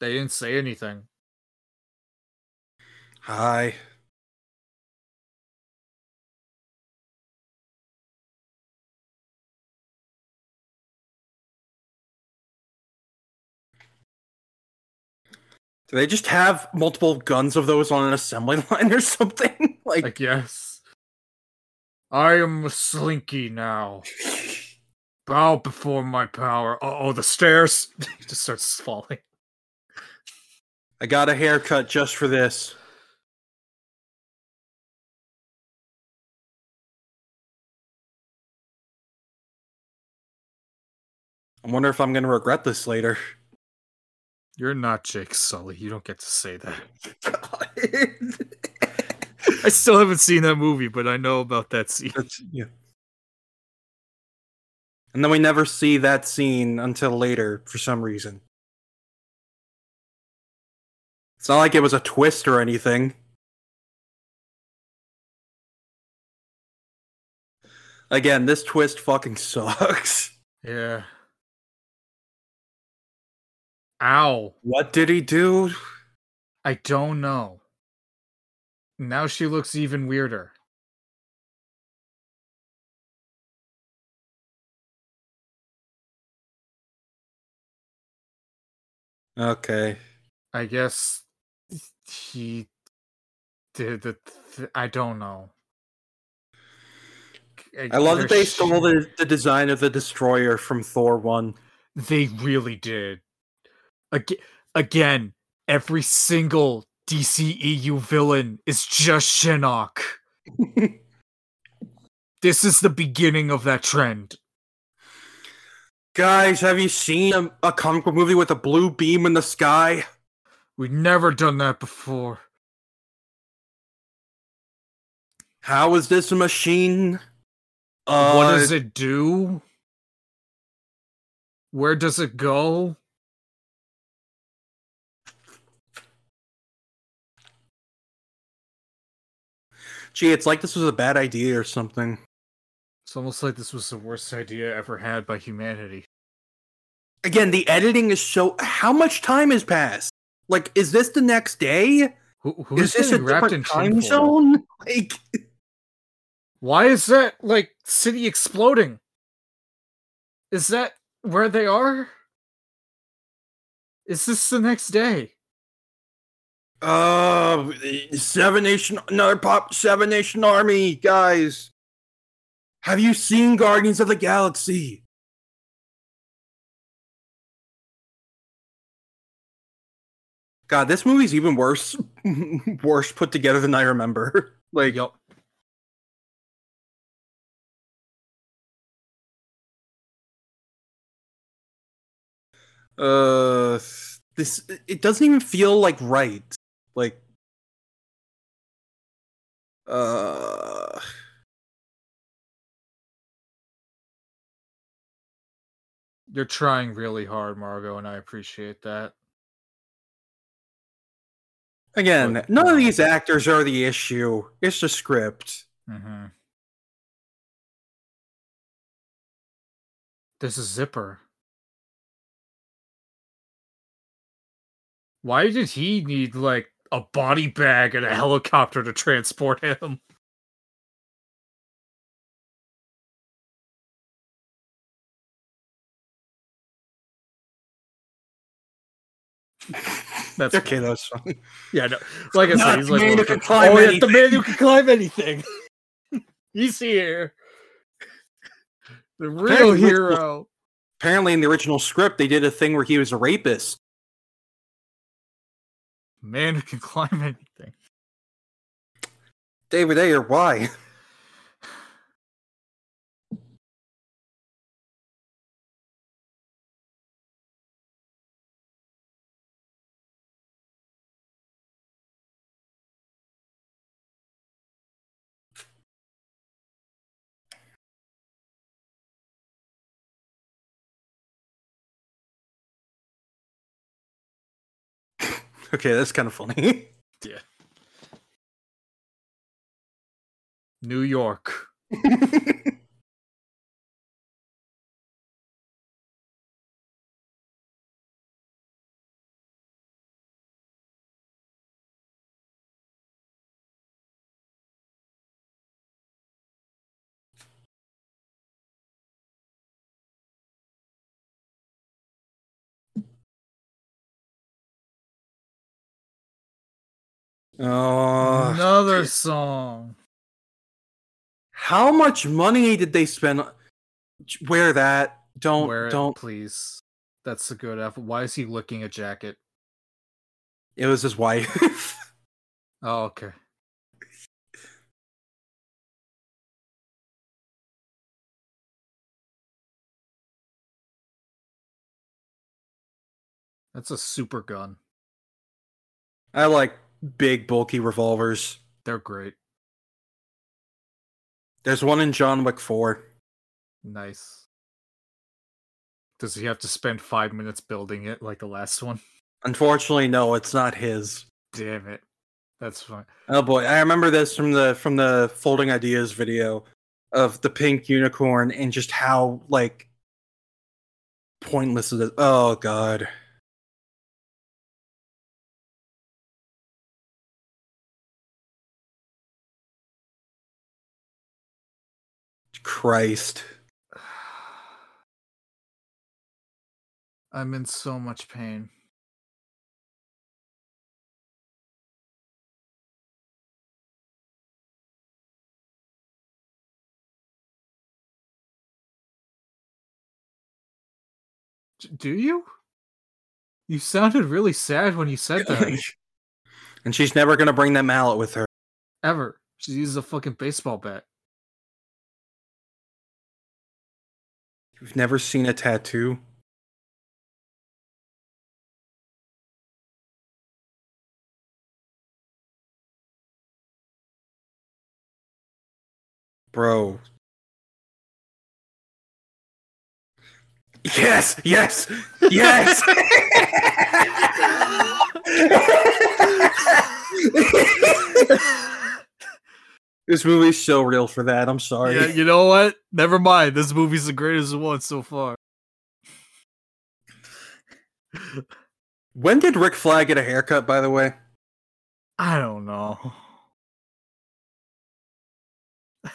They didn't say anything. Hi. Do they just have multiple guns of those on an assembly line or something? like, I guess. I am a slinky now. Bow before my power. Oh, the stairs. he just starts falling. I got a haircut just for this. I wonder if I'm going to regret this later. You're not Jake Sully. You don't get to say that. I still haven't seen that movie, but I know about that scene. That's- yeah. And then we never see that scene until later for some reason. It's not like it was a twist or anything. Again, this twist fucking sucks. Yeah. Ow. What did he do? I don't know. Now she looks even weirder. Okay. I guess he did the. Th- I don't know. I love that they stole the, the design of the destroyer from Thor 1. They really did. Again, again, every single DCEU villain is just Shinnok. This is the beginning of that trend. Guys, have you seen a, a comic book movie with a blue beam in the sky? We've never done that before. How is this a machine? Uh, what does it do? Where does it go? Gee, it's like this was a bad idea or something. It's almost like this was the worst idea ever had by humanity. Again, the editing is so. How much time has passed? Like, is this the next day? Who, who's is this a wrapped in time zone? Like, Why is that like city exploding? Is that where they are? Is this the next day? uh, Seven Nation, another pop, Seven Nation Army, guys. Have you seen Guardians of the Galaxy? God, this movie's even worse, worse put together than I remember. Like, Yup. uh, this it doesn't even feel like right. Like, uh, You're trying really hard, Margot, and I appreciate that. Again, But, none of these actors are the issue. It's the script. Mm-hmm. There's a zipper. Why did he need like a body bag and a helicopter to transport him? That's okay, that's fine. Yeah, no. Like I said, he's like, man "Look, can climb oh, yeah, the man who can climb anything. he's here. The real Apparently, hero. Apparently, in the original script, they did a thing where he was a rapist. Man who can climb anything. David Ayer, why? Okay, that's kind of funny. Yeah. New York. oh, Another song. How much money did they spend? Wear that. Don't Wear it, don't. please. That's a good effort. Why is he looking a jacket? It was his wife. Oh, okay. That's a super gun. I like big, bulky revolvers. They're great. There's one in John Wick 4. Nice. Does he have to spend five minutes building it like the last one? Unfortunately, no, it's not his. Damn it. That's fine. Oh boy, I remember this from the from the folding ideas video of the pink unicorn and just how like pointless it is. Oh god. Christ. I'm in so much pain. Do you? You sounded really sad when you said that. and she's never gonna bring that mallet with her. Ever. She uses a fucking baseball bat. You've never seen a tattoo? Bro. Yes, yes, yes. this movie's so real for that. I'm sorry. Yeah, you know what? Never mind. This movie's the greatest one so far. When did Rick Flag get a haircut, by the way? I don't know.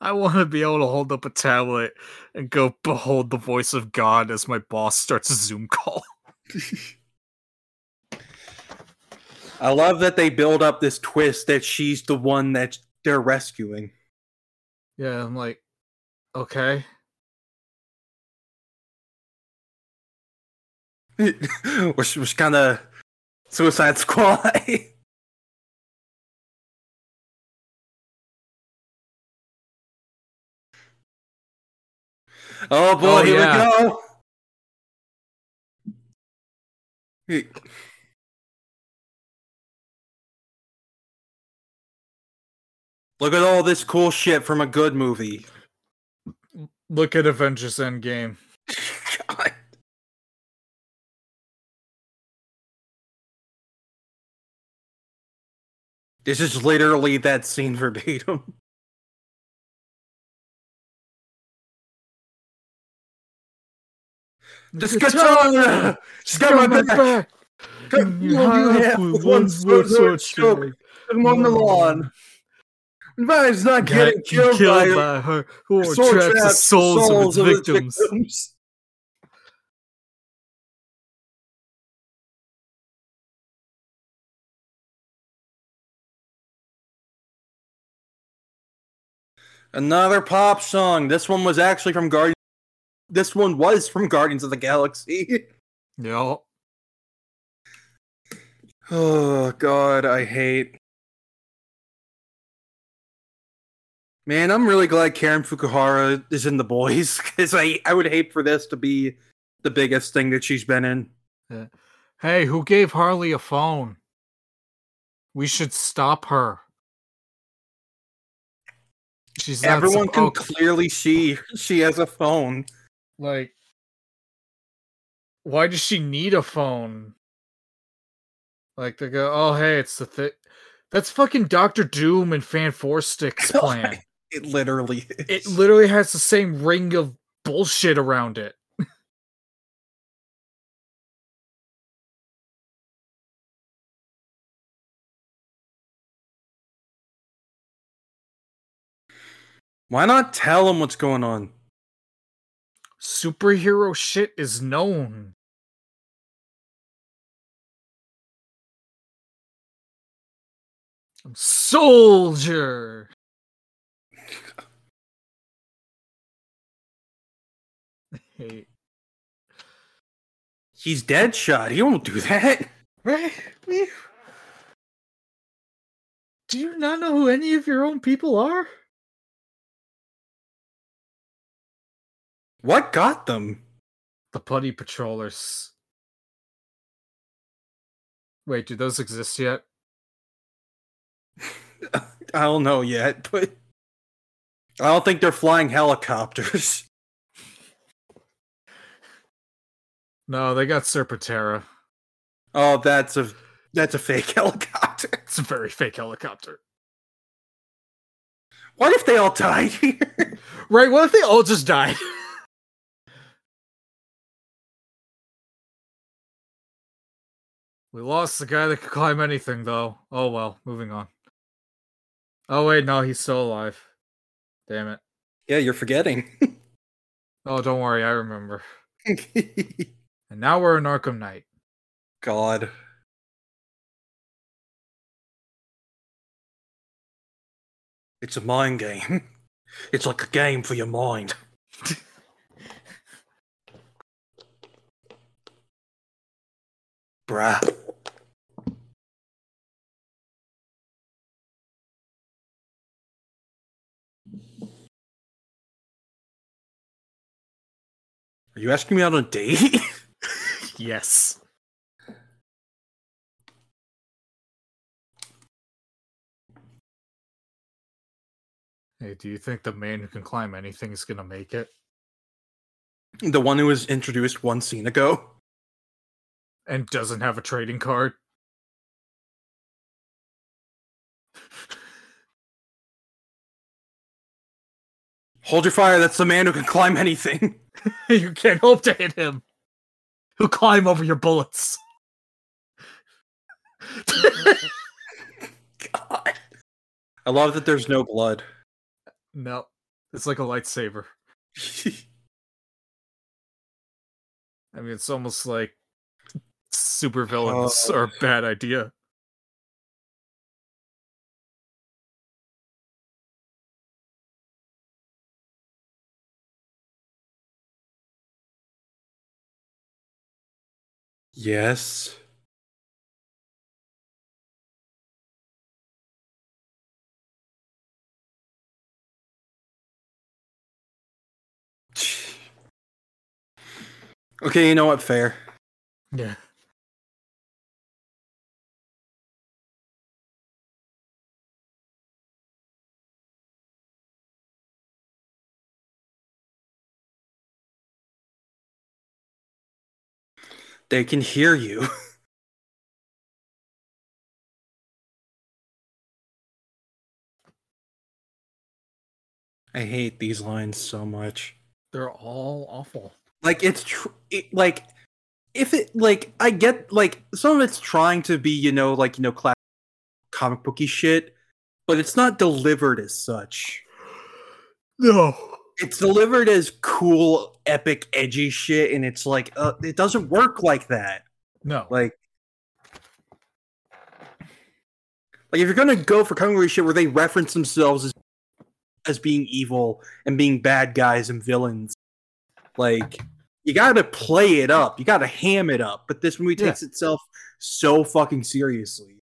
I want to be able to hold up a tablet and go behold the voice of God as my boss starts a Zoom call. I love that they build up this twist that she's the one that they're rescuing. Yeah, I'm like, okay. which was kind of Suicide Squad. oh boy, Oh, here yeah. we go. Look at all this cool shit from a good movie. Look at Avengers Endgame. God. This is literally that scene verbatim. This katana! She's got my back! Cut You you have in half with with one sword stroke. stroke and one mm. the lawn. Ryan's not getting Getting killed, by, by her who are sword traps the traps, souls, of its its victims. victims. Another pop song. This one was actually from Guardian. This one was from Guardians of the Galaxy. Yep. Oh god, I hate. Man, I'm really glad Karen Fukuhara is in the boys because I I would hate for this to be the biggest thing that she's been in. Hey, who gave Harley a phone? We should stop her. She's Everyone sup- can oh, clearly see she has a phone. like. Why does she need a phone? Like they go, oh hey, it's the thing. That's fucking Doctor Doom and Fant4stic's oh plan. It literally is. it literally has the same ring of bullshit around it. Why not tell him what's going on? Superhero shit is known. I'm soldier. Hey. He's Deadshot. He won't do that. Right? Do you not know who any of your own people are? What got them? The Putty Patrollers. Wait, do those exist yet? I don't know yet, but I don't think they're flying helicopters. No, they got Serpentera. Oh, that's a that's a fake helicopter. It's a very fake helicopter. What if they all died here? Right, what if they all just died? we lost the guy that could climb anything, though. Oh well, moving on. Oh wait, no, he's still alive. Damn it. Yeah, you're forgetting. Oh, don't worry, I remember. And now we're in Arkham Knight. God. It's a mind game. It's like a game for your mind. Bruh. Are you asking me out on a date? Yes. Hey, do you think the man who can climb anything is gonna make it? the one who was introduced one scene ago? And doesn't have a trading card? Hold your fire, that's the man who can climb anything. you can't hope to hit him. He'll climb over your bullets. God. I love that there's no blood. no, it's like a lightsaber. I mean, it's almost like super villains Oh. are a oh. bad idea. Yes. Okay, you know what? Fair. Yeah. They can hear you. I hate these lines so much. They're all awful. Like it's tr- it, like if it like I get like some of it's trying to be you know like you know classic comic booky shit, but it's not delivered as such. No. It's delivered as cool, epic, edgy shit, and it's like uh, it doesn't work like that. No. Like, like if you're gonna go for comic book shit where they reference themselves as as being evil and being bad guys and villains, like you gotta play it up, you gotta ham it up. But this movie Yeah. takes itself so fucking seriously.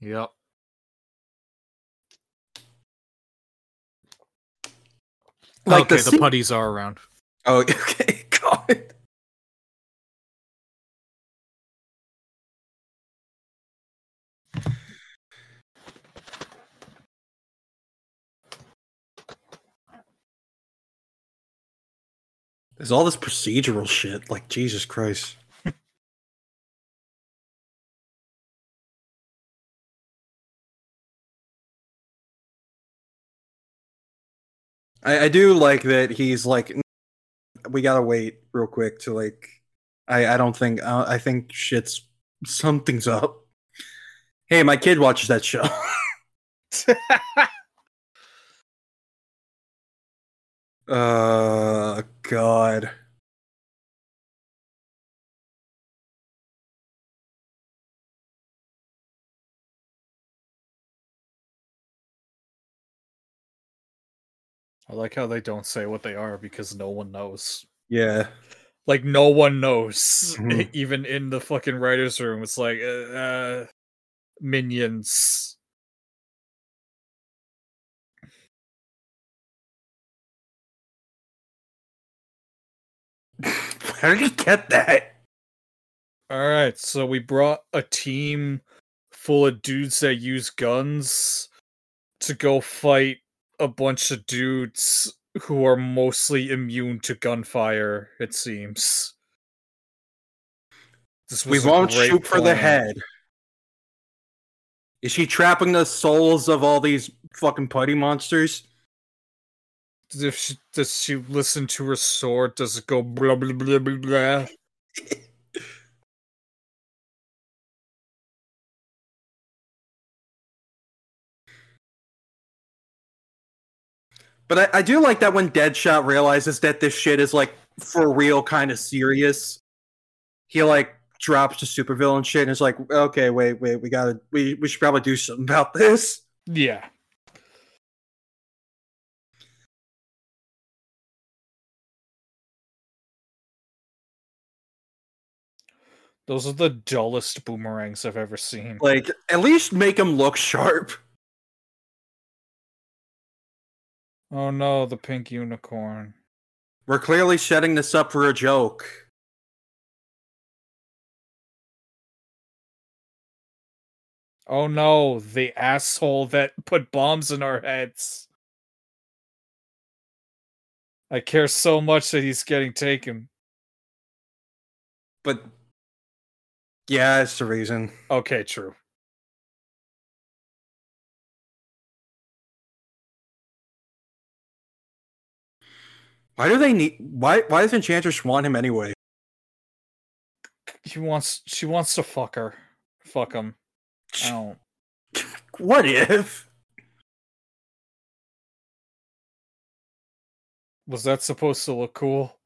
Yep. Like okay, the the, putties are around. Oh, okay, God. There's all this procedural shit. Like Jesus Christ. I, I do like that he's like, we gotta wait real quick to like. I I don't think uh, I think shit's something's up. Hey, my kid watches that show. uh, God. I like how they don't say what they are because no one knows. Yeah. Like no one knows, Mhm. even in the fucking writers' room. It's like uh, uh minions. How did you get that? All right, so we brought a team full of dudes that use guns to go fight a bunch of dudes who are mostly immune to gunfire. It seems. This We won't shoot for the head. Is she trapping the souls of all these fucking putty monsters? If she, does she listen to her sword? Does it go blah blah blah blah blah? But I, I do like that when Deadshot realizes that this shit is like for real kind of serious. He like drops the supervillain shit and is like, okay, wait, wait, we gotta we, we should probably do something about this. Yeah. Those are the dullest boomerangs I've ever seen. Like, at least make them look sharp. Oh no, the pink unicorn. We're clearly setting this up for a joke. Oh no, the asshole that put bombs in our heads. I care so much that he's getting taken. But yeah, it's the reason. Okay, true. Why do they need why why does Enchantress want him anyway? She wants she wants to fuck her. Fuck him. I don't What if? was that supposed to look cool?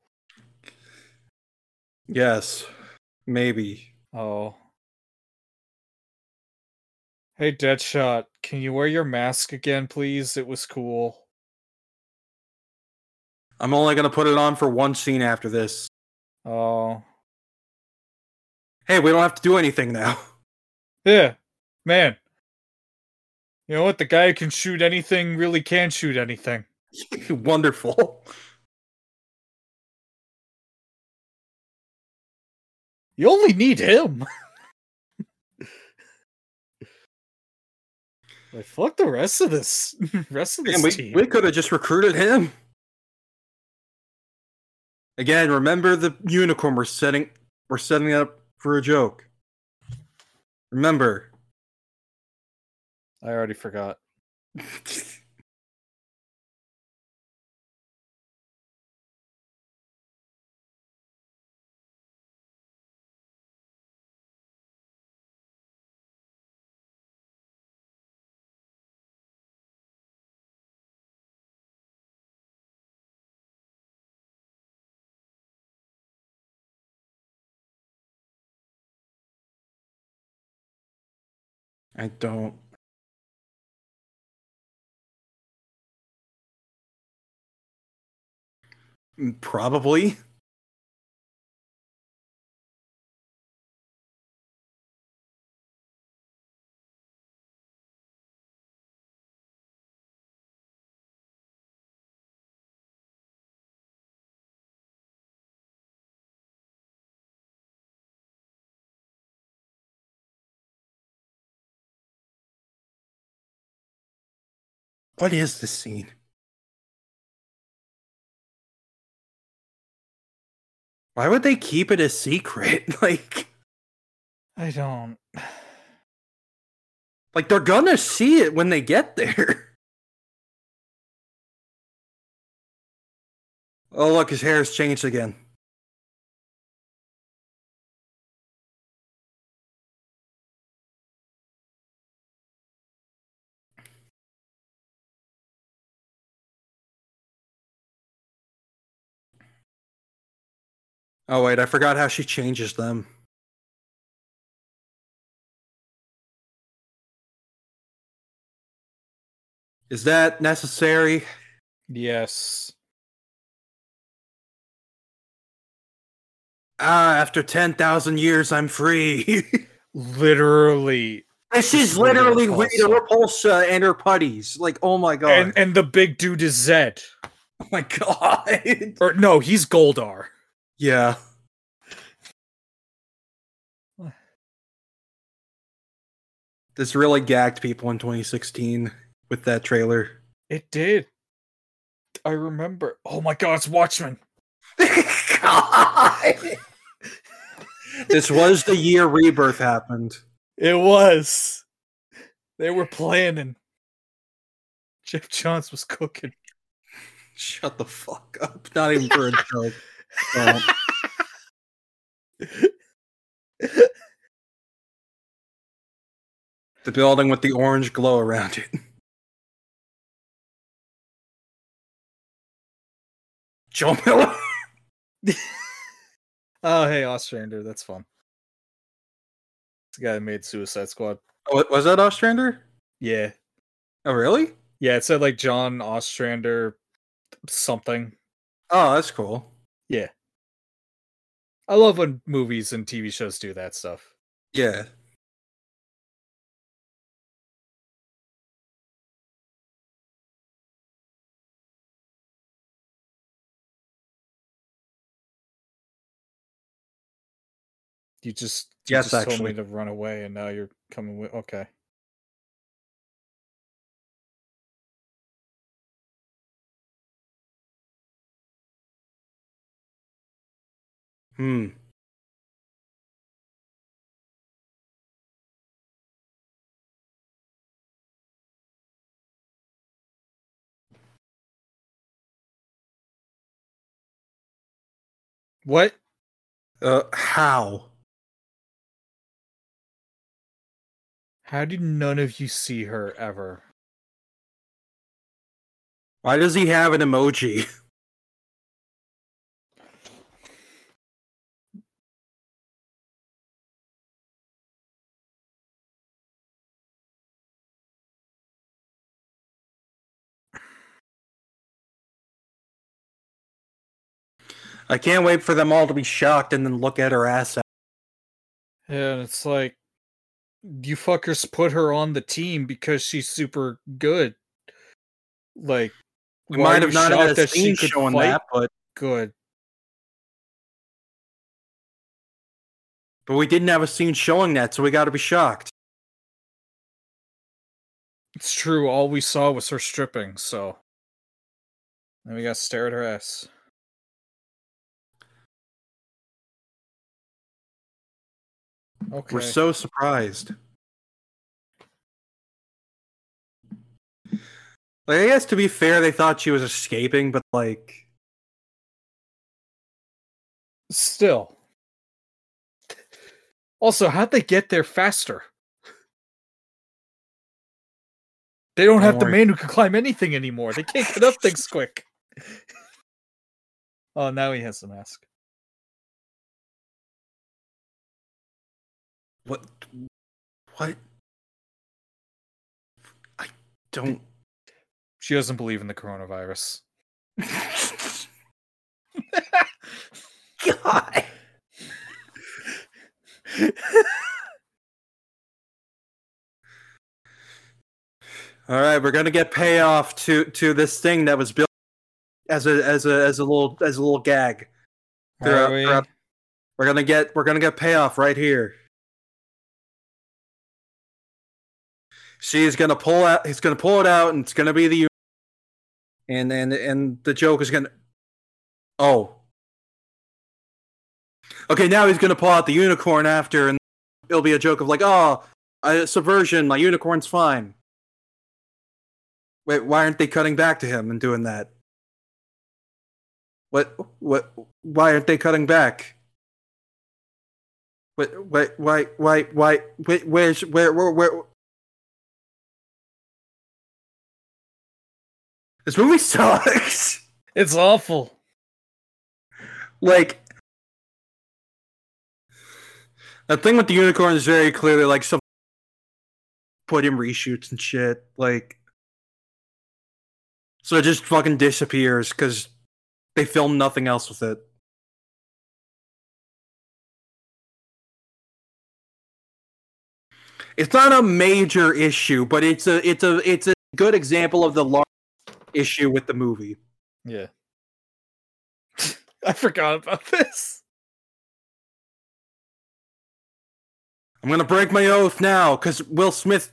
Yes. Maybe. Oh. Hey Deadshot, can you wear your mask again, please? It was cool. I'm only gonna put it on for one scene after this. Oh. Hey, we don't have to do anything now. Yeah. Man. You know what? The guy who can shoot anything really can shoot anything. Wonderful. You only need him. like fuck the rest of this rest of this Man, we, team. we could have just recruited him. Again, remember the unicorn we're setting we're setting up for a joke. Remember. I already forgot. I don't. Probably. What is this scene? Why would they keep it a secret? Like, I don't. like they're gonna see it when they get there. Oh, look, his hair's changed again. Oh, wait, I forgot how she changes them. Is that necessary? Yes. Ah, after 10,000 years, I'm free. Literally. this is is literally Rita. Repulsa and her putties. Like, oh my god. And and the big dude is Zedd. oh my god. Or no, he's Goldar. Yeah. This really gagged people in 2016 with that trailer. It did. I remember. Oh my god, it's Watchmen. God. this was the year Rebirth happened. It was. They were planning. Geoff Johns was cooking. Shut the fuck up. Not even for a joke. Don't. Um, the building with the orange glow around it. Joe Miller. Oh, hey, Ostrander, that's fun. It's the guy that made Suicide Squad. Oh, was that Ostrander? Yeah. Oh, really? Yeah, it said like John Ostrander something. Oh, that's cool. Yeah. I love when movies and TV shows do that stuff. Yeah. You just you Yes, just told actually. me to run away and now you're coming with okay. Hmm. What? Uh, how? How did none of you see her ever? Why does he have an emoji? I can't wait for them all to be shocked and then look at her ass. Yeah, and it's like you fuckers put her on the team because she's super good. Like We might have not had a that scene could showing fight that, but good. but we didn't have a scene showing that, so we got to be shocked. It's true. All we saw was her stripping, so then we got to stare at her ass. Okay. We're so surprised. Like, I guess to be fair, they thought she was escaping, but like, Still. Also, how'd they get there faster? They don't have Don't the worry. man who can climb anything anymore. They can't get up things quick. oh, now he has the mask. What? What? I don't. She doesn't believe in the coronavirus. God. All right, we're gonna get payoff to to this thing that was built as a as a as a little as a little gag. Throughout- Are we? We're gonna get we're gonna get payoff right here. She's gonna pull out. He's gonna pull it out, and it's gonna be the. And and and the joke is gonna. Oh. Okay, now he's gonna pull out the unicorn after, and it'll be a joke of like, oh, subversion. My unicorn's fine. Wait, why aren't they cutting back to him and doing that? What? What? Why aren't they cutting back? Wait, wait, why, why, why, wait, where's, where, where, where? This movie sucks. It's awful. like, the thing with the unicorn is very clearly like some put him reshoots and shit. Like, So it just fucking disappears because they filmed nothing else with it. It's not a major issue, but it's a it's a it's a good example of the large issue with the movie. Yeah. I forgot about this. I'm gonna break my oath now because Will Smith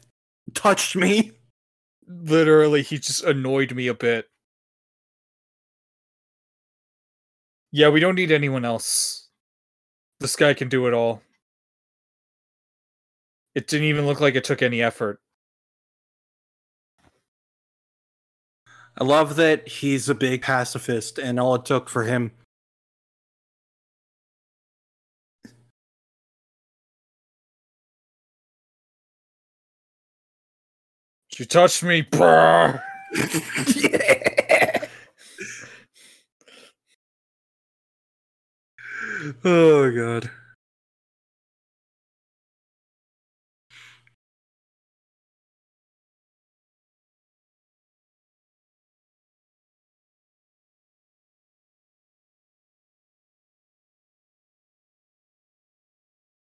touched me. Literally, he just annoyed me a bit. Yeah, we don't need anyone else. This guy can do it all. It didn't even look like it took any effort. I love that he's a big pacifist, and all it took for him. She touched me, brr. yeah. Oh god.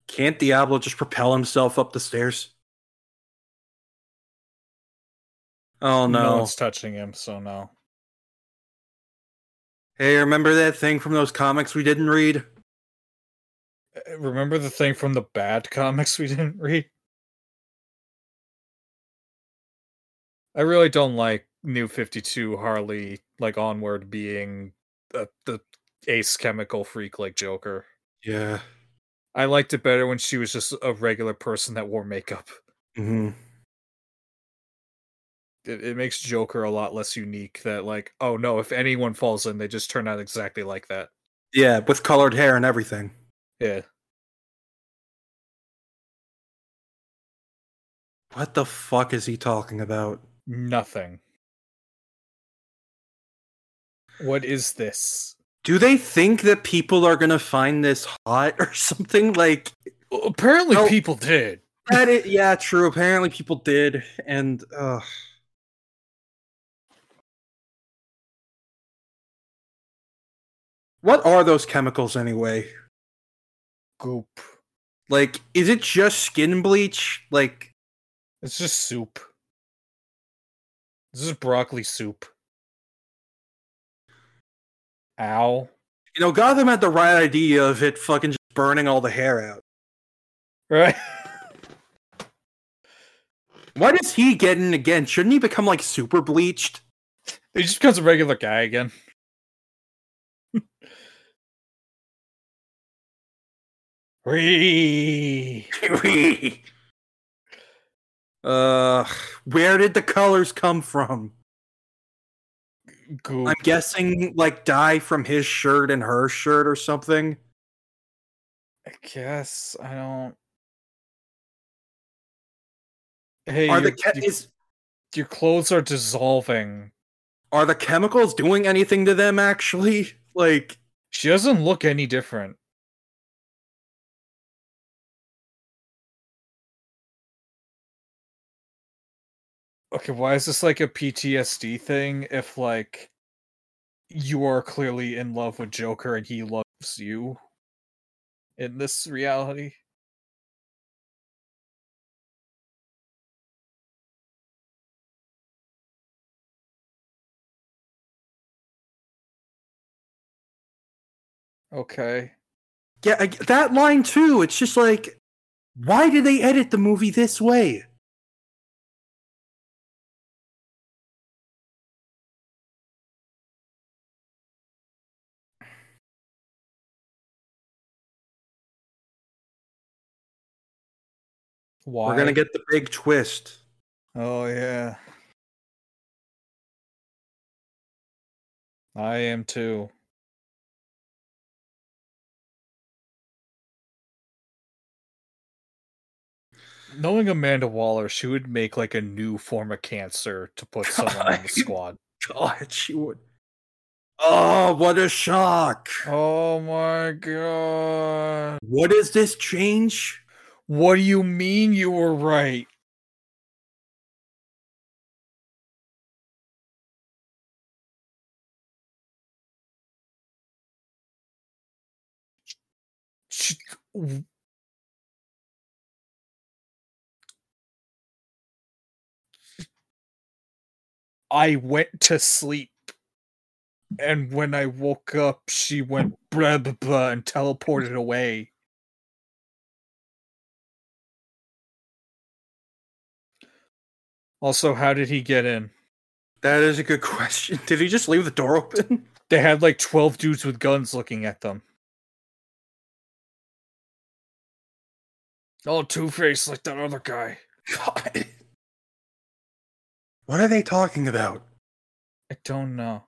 Can't Diablo just propel himself up the stairs? Oh No no. one's touching him, so no. Hey, remember that thing from those comics we didn't read? Uh, Remember the thing from the bad comics we didn't read? I really don't like New 52 Harley, like Onward, being the, the ace chemical freak like Joker. Yeah. I liked it better when she was just a regular person that wore makeup. hmm It, it makes Joker a lot less unique. That, like, oh no, if anyone falls in, they just turn out exactly like that. Yeah, with colored hair and everything. Yeah. What the fuck is he talking about? Nothing. What is this? Do they think that people are gonna find this hot or something? Like Well, apparently, No. people did. that? It, yeah, true. Apparently, people did, and uh, what are those chemicals anyway? Goop. Like, is it just skin bleach? Like, It's just soup. This is broccoli soup. Ow. you know, Gotham had the right idea of it fucking just burning all the hair out. Right? Why does he get in again? Shouldn't he become like super bleached? he just becomes a regular guy again. Whee! Wee. Uh, where did the colors come from? Goop. I'm guessing like dye from his shirt and her shirt or something. I guess I don't. Hey, Are the your, che- your- is your clothes are dissolving. are the chemicals doing anything to them actually? Like She doesn't look any different. Okay, why is this like a PTSD thing if like you are clearly in love with Joker and he loves you in this reality? Okay. yeah, I, that line too. It's just like why did they edit the movie this way? Why? We're going to get the big twist. Oh yeah. I am too. Knowing Amanda Waller, she would make like a new form of cancer to put someone on the squad. God, she would. Oh, what a shock. Oh my god. What is this change? What do you mean you were right? I went to sleep. And when I woke up, she went blah, blah, blah and teleported away. Also, how did he get in? That is a good question. Did he just leave the door open? They had like 12 dudes with guns looking at them. Oh, Two Face like that other guy. God. What are they talking about? I don't know.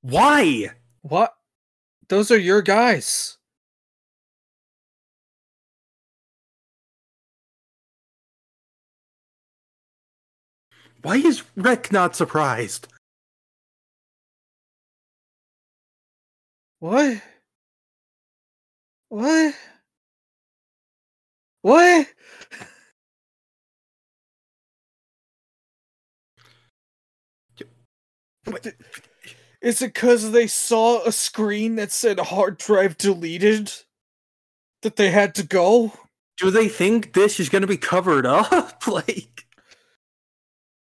Why? What? Those are your guys. Why is Rick not surprised? What? What? What- Is it because they saw a screen that said hard drive deleted that they had to go? Do they think this is going to be covered up? like,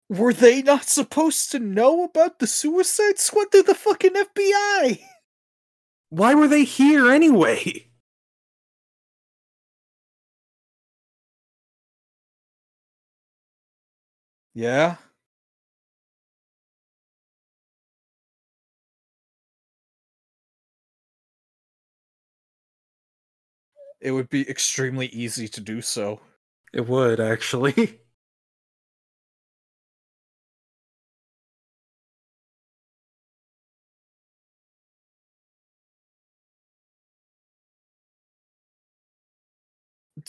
Were they not supposed to know about the Suicide Squad? They're the fucking FBI. why were they here anyway? Yeah. It would be extremely easy to do so. It would, actually.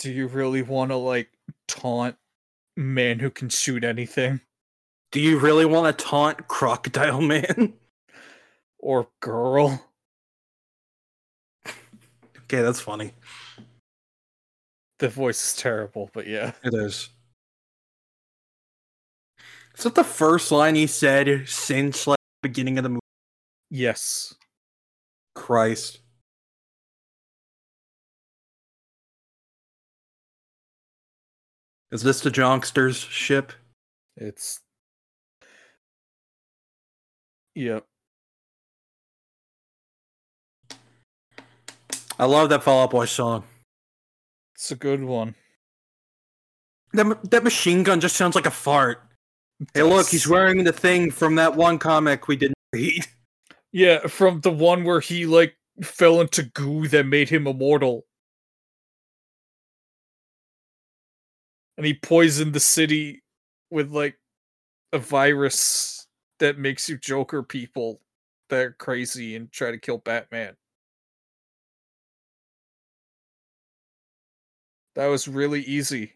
Do you really want to like taunt man who can shoot anything Do you really want to taunt Crocodile Man? or girl? okay, that's funny. The voice is terrible, but yeah. It is. Is that the first line he said since like the beginning of the movie? Yes. Christ. Is this the Jonksters ship? It's Yep. I love that Fall Out Boy song. It's a good one. That that machine gun just sounds like a fart. Hey, look, he's wearing the thing from that one comic we didn't read. Yeah, from the one where he like fell into goo that made him immortal. And he poisoned the city with like a virus that makes you Joker people that are crazy and try to kill Batman. That was really easy.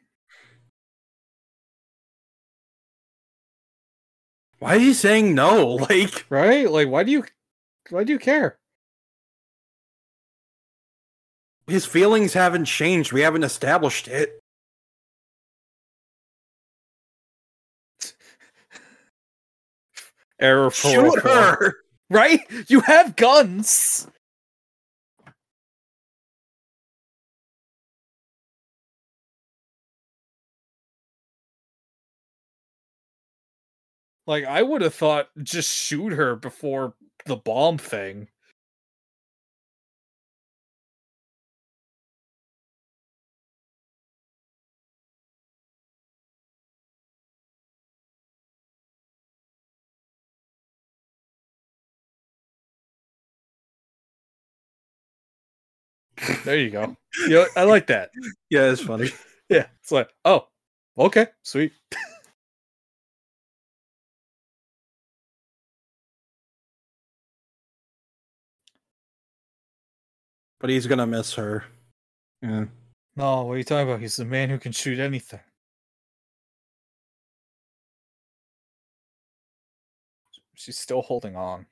Why is he saying no? Like, Right? Like why do you why do you care? his feelings haven't changed. We haven't established it. Error Shoot her! Right? You have guns. Like I would have thought just shoot her before the bomb thing. There you go. Yeah, I like that. Yeah, it's funny. Yeah, it's like, oh, okay, sweet. But he's gonna miss her. Yeah. No, what are you talking about? He's the man who can shoot anything. She's still holding on.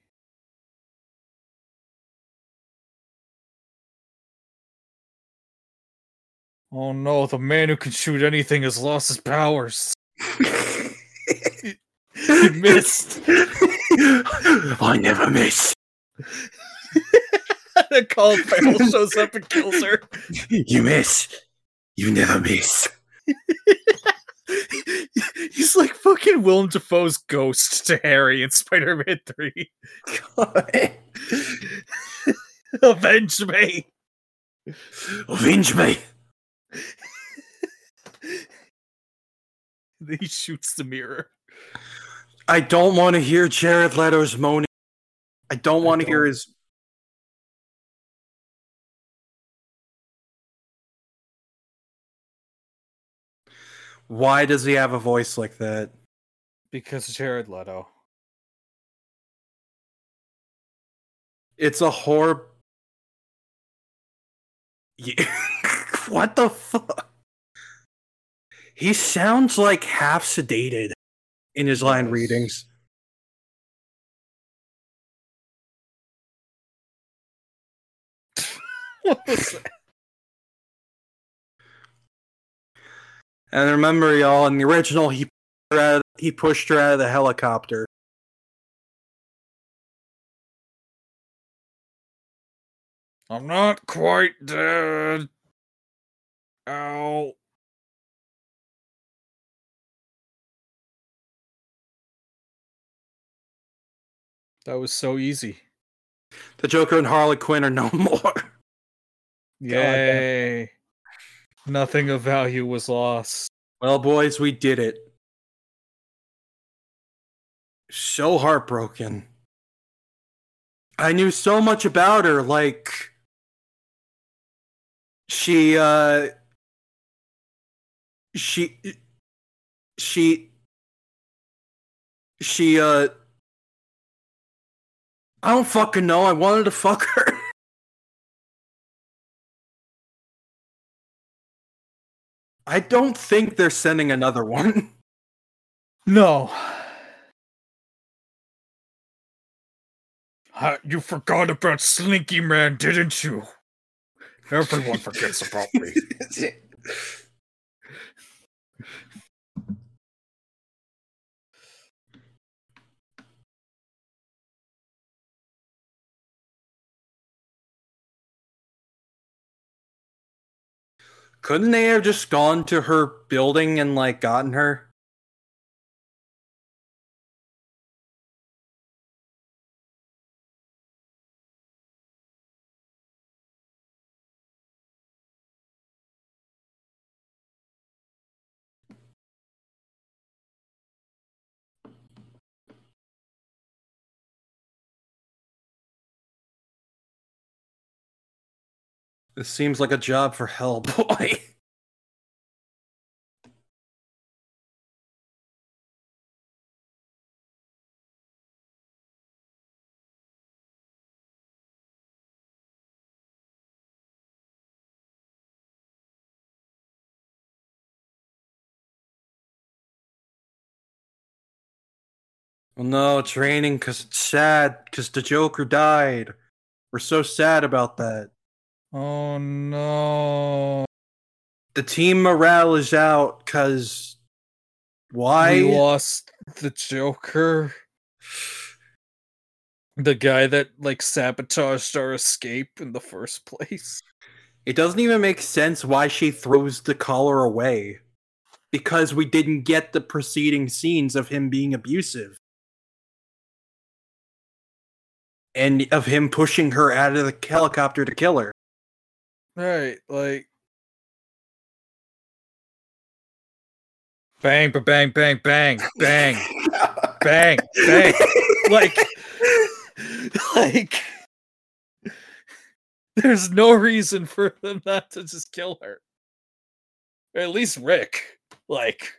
Oh no, the man who can shoot anything has lost his powers. He missed. I never miss. and Colin Farrell shows up and kills her. You miss. You never miss. He's like fucking Willem Dafoe's ghost to Harry in Spider-Man 3. God. Avenge me. Avenge me. He shoots the mirror. I don't want to hear Jared Leto's moaning. I don't want to hear his. Why does he have a voice like that? Because Jared Leto. It's a horror. Yeah. what the fuck? He sounds like half sedated in his line readings. What was that? And remember, y'all, in the original, he pushed her out, he pushed her out of the helicopter. I'm not quite dead. Ow. That was so easy. The Joker and Harley Quinn are no more. Yay. Nothing of value was lost. Well, boys, we did it. So heartbroken. I knew so much about her, like she uh she she she uh I don't fucking know. I wanted to fuck her. I don't think they're sending another one. No. Uh, you forgot about Slinky Man, didn't you? Everyone forgets about me. Couldn't they have just gone to her building and like gotten her? This seems like a job for Hellboy. Well, no, it's raining because it's sad because the Joker died. We're so sad about that. Oh no. The team morale is out because why? We lost the Joker. The guy that like sabotaged our escape in the first place. It doesn't even make sense why she throws the collar away. Because we didn't get the preceding scenes of him being abusive. And of him pushing her out of the helicopter to kill her. Right, like bang, ba- bang, bang, bang, bang, bang, bang. Like, like, there's no reason for them not to just kill her. Or at least Rick. Like,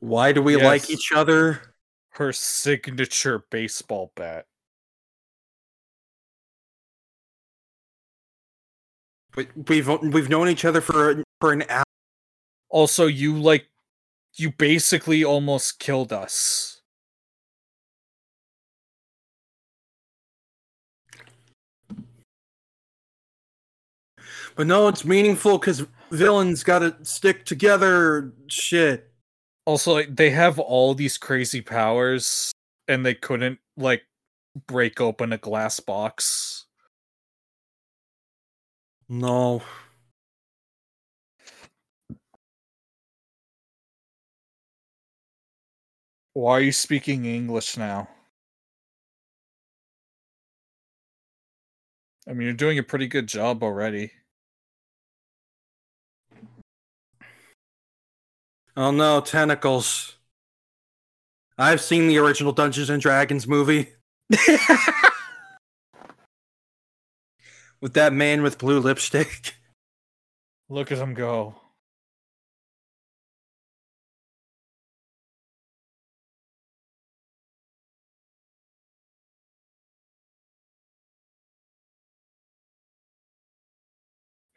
Why do we like each other? her signature baseball bat. We- We've we've known each other for for an hour. Also, you like, you basically almost killed us. But no, it's meaningful because villains gotta stick together. Shit. Also, like, they have all these crazy powers, and they couldn't like break open a glass box. No. Why are you speaking English now? I mean, you're doing a pretty good job already. Oh no, tentacles. I've seen the original Dungeons and Dragons movie. with that man with blue lipstick. Look at him go.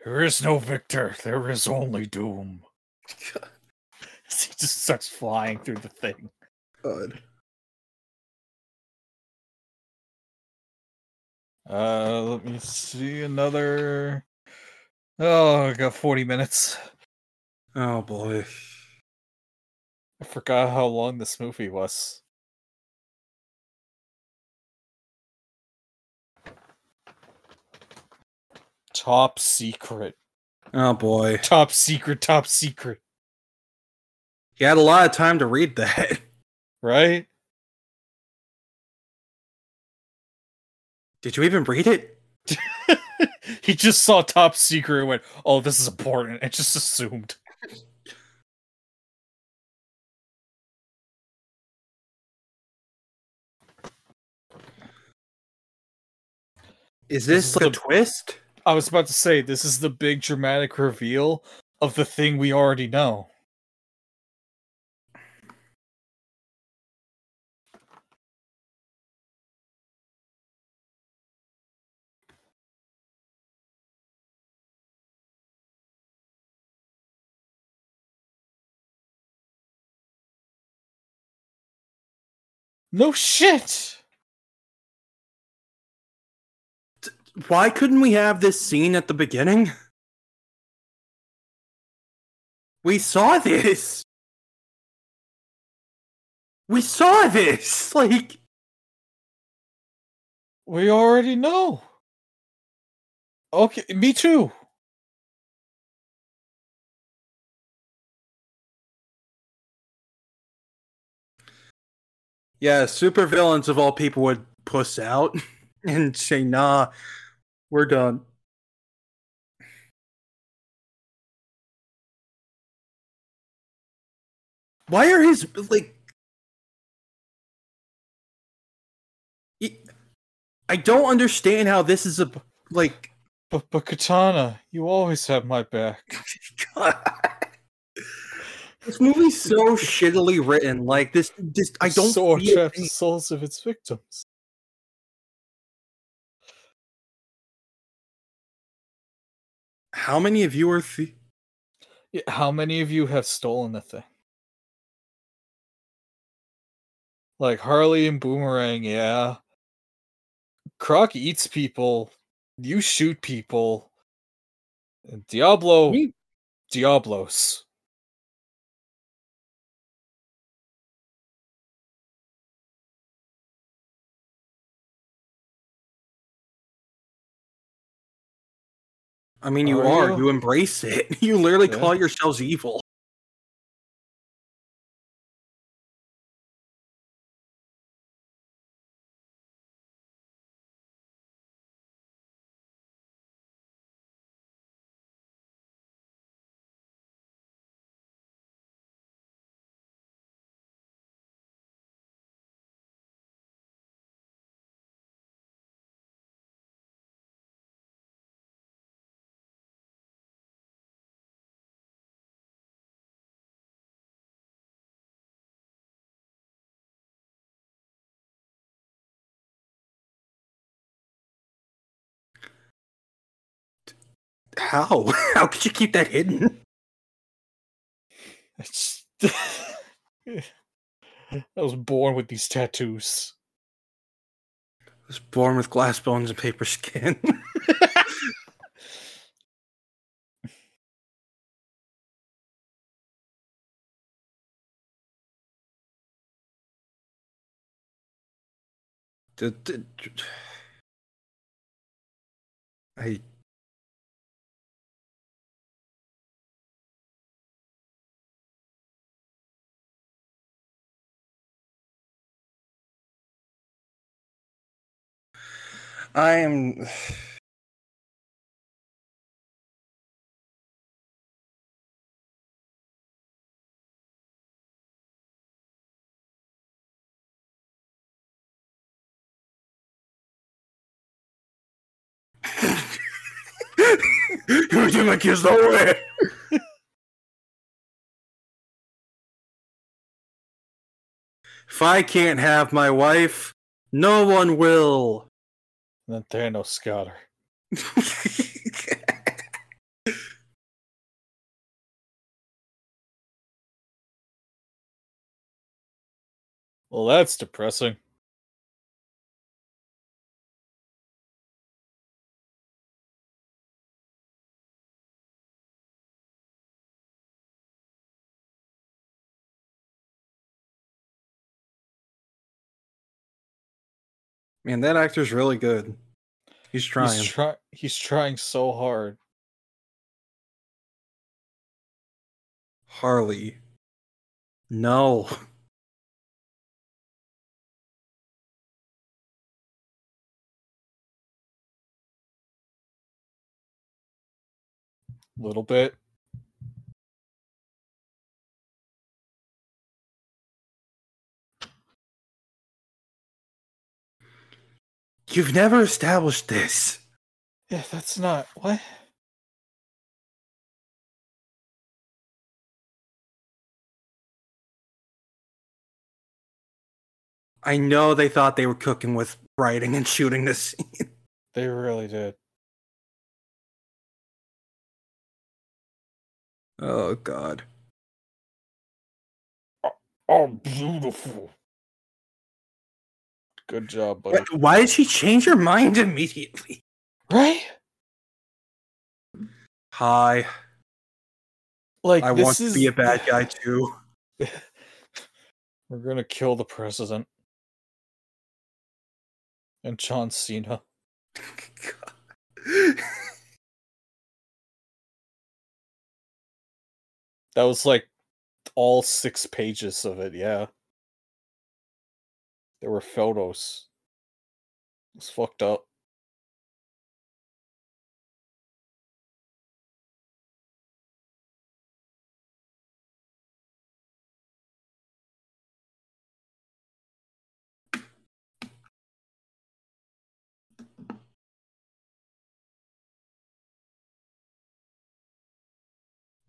There is no victor. There is only doom. he just starts flying through the thing. Good. Uh, let me see another. Oh, I got 40 minutes. Oh boy. I forgot how long this movie was. Top secret. Oh boy. Top secret, top secret. You had a lot of time to read that. Right? Did you even read it? he just saw top secret and went, "Oh, this is important," and just assumed. Is This this, is the- twist? I was about to say this is the big dramatic reveal of the thing we already know. No shit. Why couldn't we have this scene at the beginning? We saw this. We saw this. Like We already know. Okay, me too. Yeah, supervillains of all people would puss out and say, nah, we're done. Why are his like I- I don't understand how this is a like But but Katana, you always have my back. this movie's so shittily written. Like this just I don't sword traps the souls of its victims. how many of you are th- Yeah, how many of you have stolen the thing? Like Harley and Boomerang, yeah. Croc eats people. You shoot people. Diablo, Me- Diablos. I mean you Are are, you? you embrace it. You literally Yeah. call yourselves evil. How? How could you keep that hidden? I was born with these tattoos. I was born with glass bones and paper skin. I I am You take my kids away. if I can't have my wife, no one will. And then Thanos got her. Well, that's depressing. Man, that actor's really good. He's trying. He's, try- he's trying so hard. Harley. No. Little bit. You've never established this. Yeah, that's not what. I know they thought they were cooking with writing and shooting this scene. They really did. Oh god. Oh, beautiful. Good job, buddy. Why, did she change her mind immediately? Right? Hi, Like I this want is to be a bad guy too. We're gonna kill the president and John Cena. That was like all six pages of it. Yeah, there were photos. It's fucked up.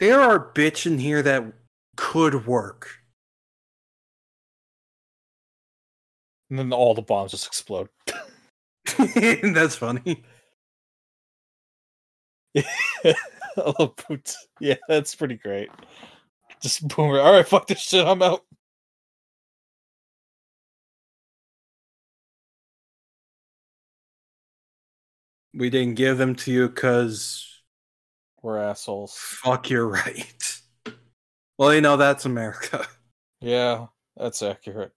there are bits in here that could work. And then all the bombs just explode. That's funny. oh, boots. Yeah, that's pretty great. Just boomer. All right, fuck this shit. I'm out. We didn't give them to you because We're assholes. fuck, you're right. Well, you know that's America. Yeah, that's accurate.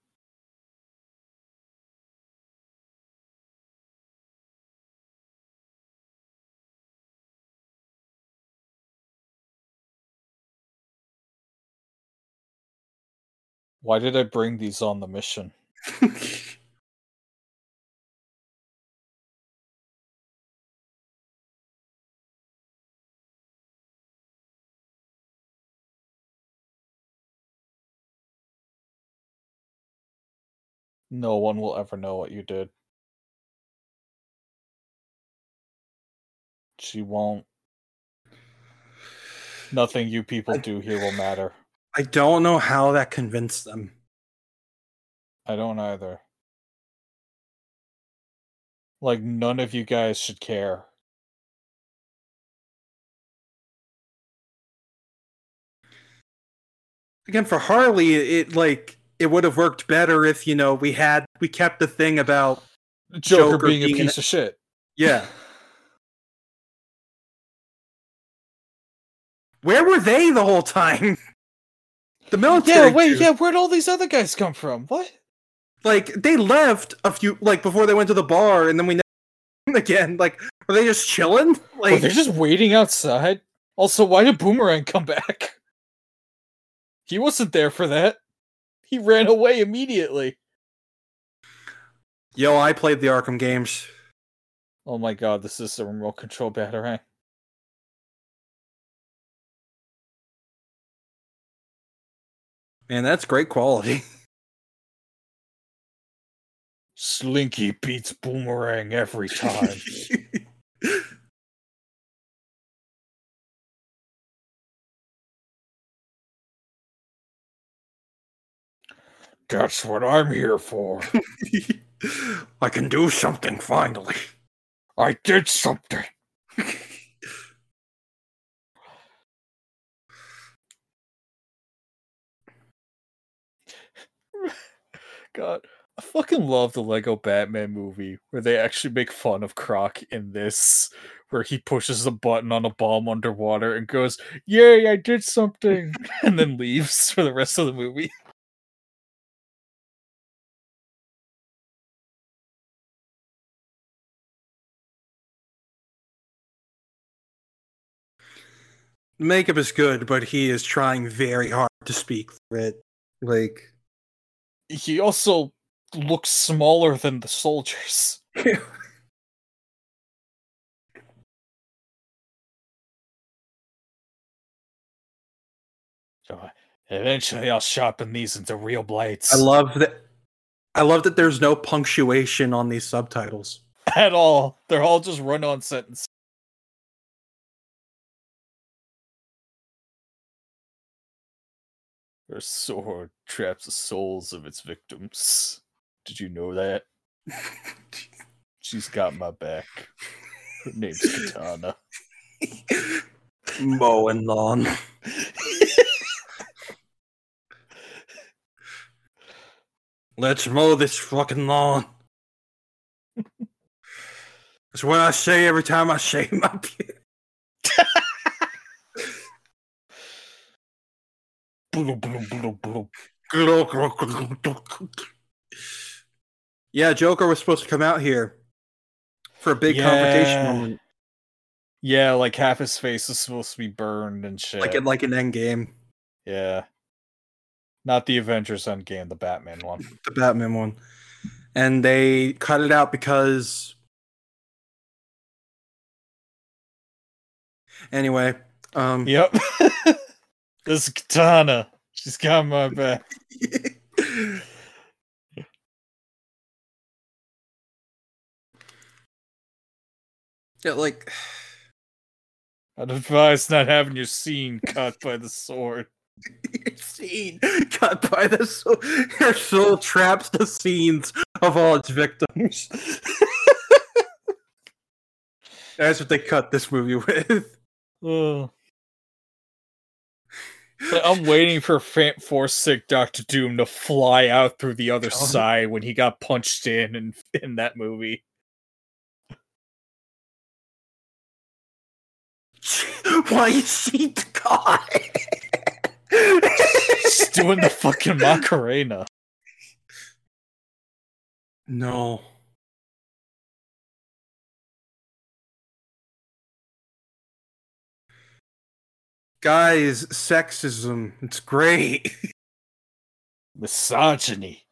Why did I bring these on the mission? No one will ever know what you did. She won't. Nothing you people do here will matter. I don't know how that convinced them. I don't either. Like, none of you guys should care. Again, for Harley, it like it would have worked better if you know we had we kept the thing about Joker, Joker being, being a an- piece of shit. yeah. Where were they the whole time? The military. Yeah, wait, dude. yeah, where'd all these other guys come from? What? Like they left a few like before they went to the bar, and then we never again. Like were they just chilling? Like they're just waiting outside. Also, why did Boomerang come back? He wasn't there for that. He ran away immediately. yo, I played the Arkham games. Oh my god, this is a remote control batarang. Man, that's great quality. Slinky beats Boomerang every time. That's what I'm here for. I can do something finally. I did something. God, I fucking love the Lego Batman movie where they actually make fun of Croc in this, where he pushes a button on a bomb underwater and goes, Yay, I did something, and then leaves for the rest of the movie. Makeup is good, but he is trying very hard to speak it. Like He also looks smaller than the soldiers. So, uh, Eventually, I'll sharpen these into real blades. I love that. I love that there's no punctuation on these subtitles. At all. They're all just run on sentences. Her sword traps the souls of its victims. Did you know that? She's got my back. Her name's Katana. Mowing lawn. Let's mow this fucking lawn. That's what I say every time I shave my beard. Yeah, Joker was supposed to come out here for a big confrontation Yeah. moment, Yeah, like half his face is supposed to be burned and shit. like in like an end game, yeah. Not the Avengers Endgame, the Batman one. the Batman one, and they cut it out because. Anyway, um, Yep. this is Katana. She's got my back. yeah, like I'd advise not having your scene cut by the sword. your scene cut by the soul. Your soul traps the scenes of all its victims. That's what they cut this movie with. Ugh. But I'm waiting for Fan- Force Sick Doctor Doom to fly out through the other Oh. side when he got punched in in, in that movie. Why is she God? She's doing the fucking Macarena. no. Guys, sexism. It's great. Misogyny.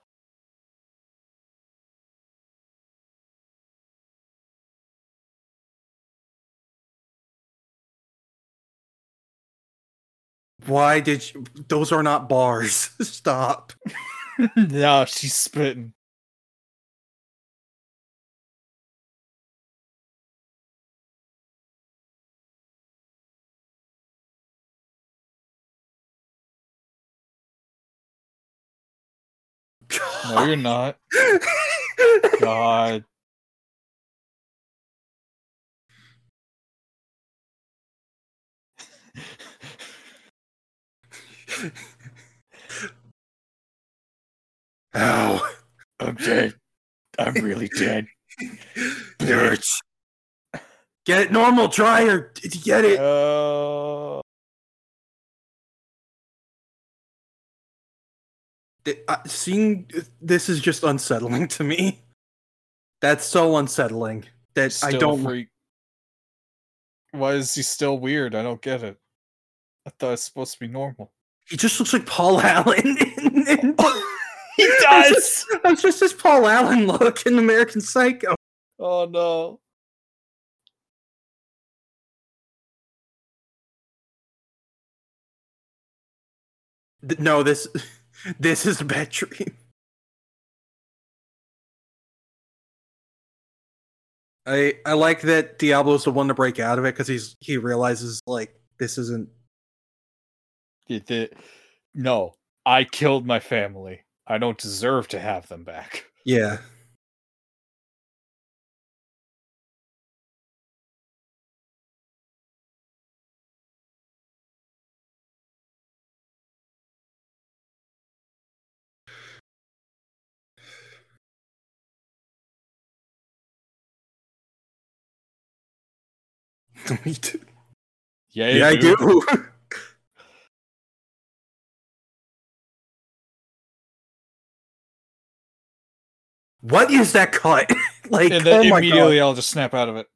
Why did you, those are not bars? Stop. no, she's spitting. No, you're not. God. Ow. I'm dead. I'm really dead. Hurts. Get it normal, dryer. Get it. Uh, uh, seeing this is just unsettling to me. That's so unsettling that I don't. freak. Why is he still weird? I don't get it. I thought it's supposed to be normal. He just looks like Paul Allen. in- in- He just, it's just this Paul Allen look in American Psycho. Oh no. No, this this is a bad dream. I I like that Diablo's the one to break out of it because he's he realizes like this isn't It did. No, I killed my family. I don't deserve to have them back. yeah. Me too. Yeah, Yeah, I do. what is that cut? like, And then oh my immediately. I'll just snap out of it.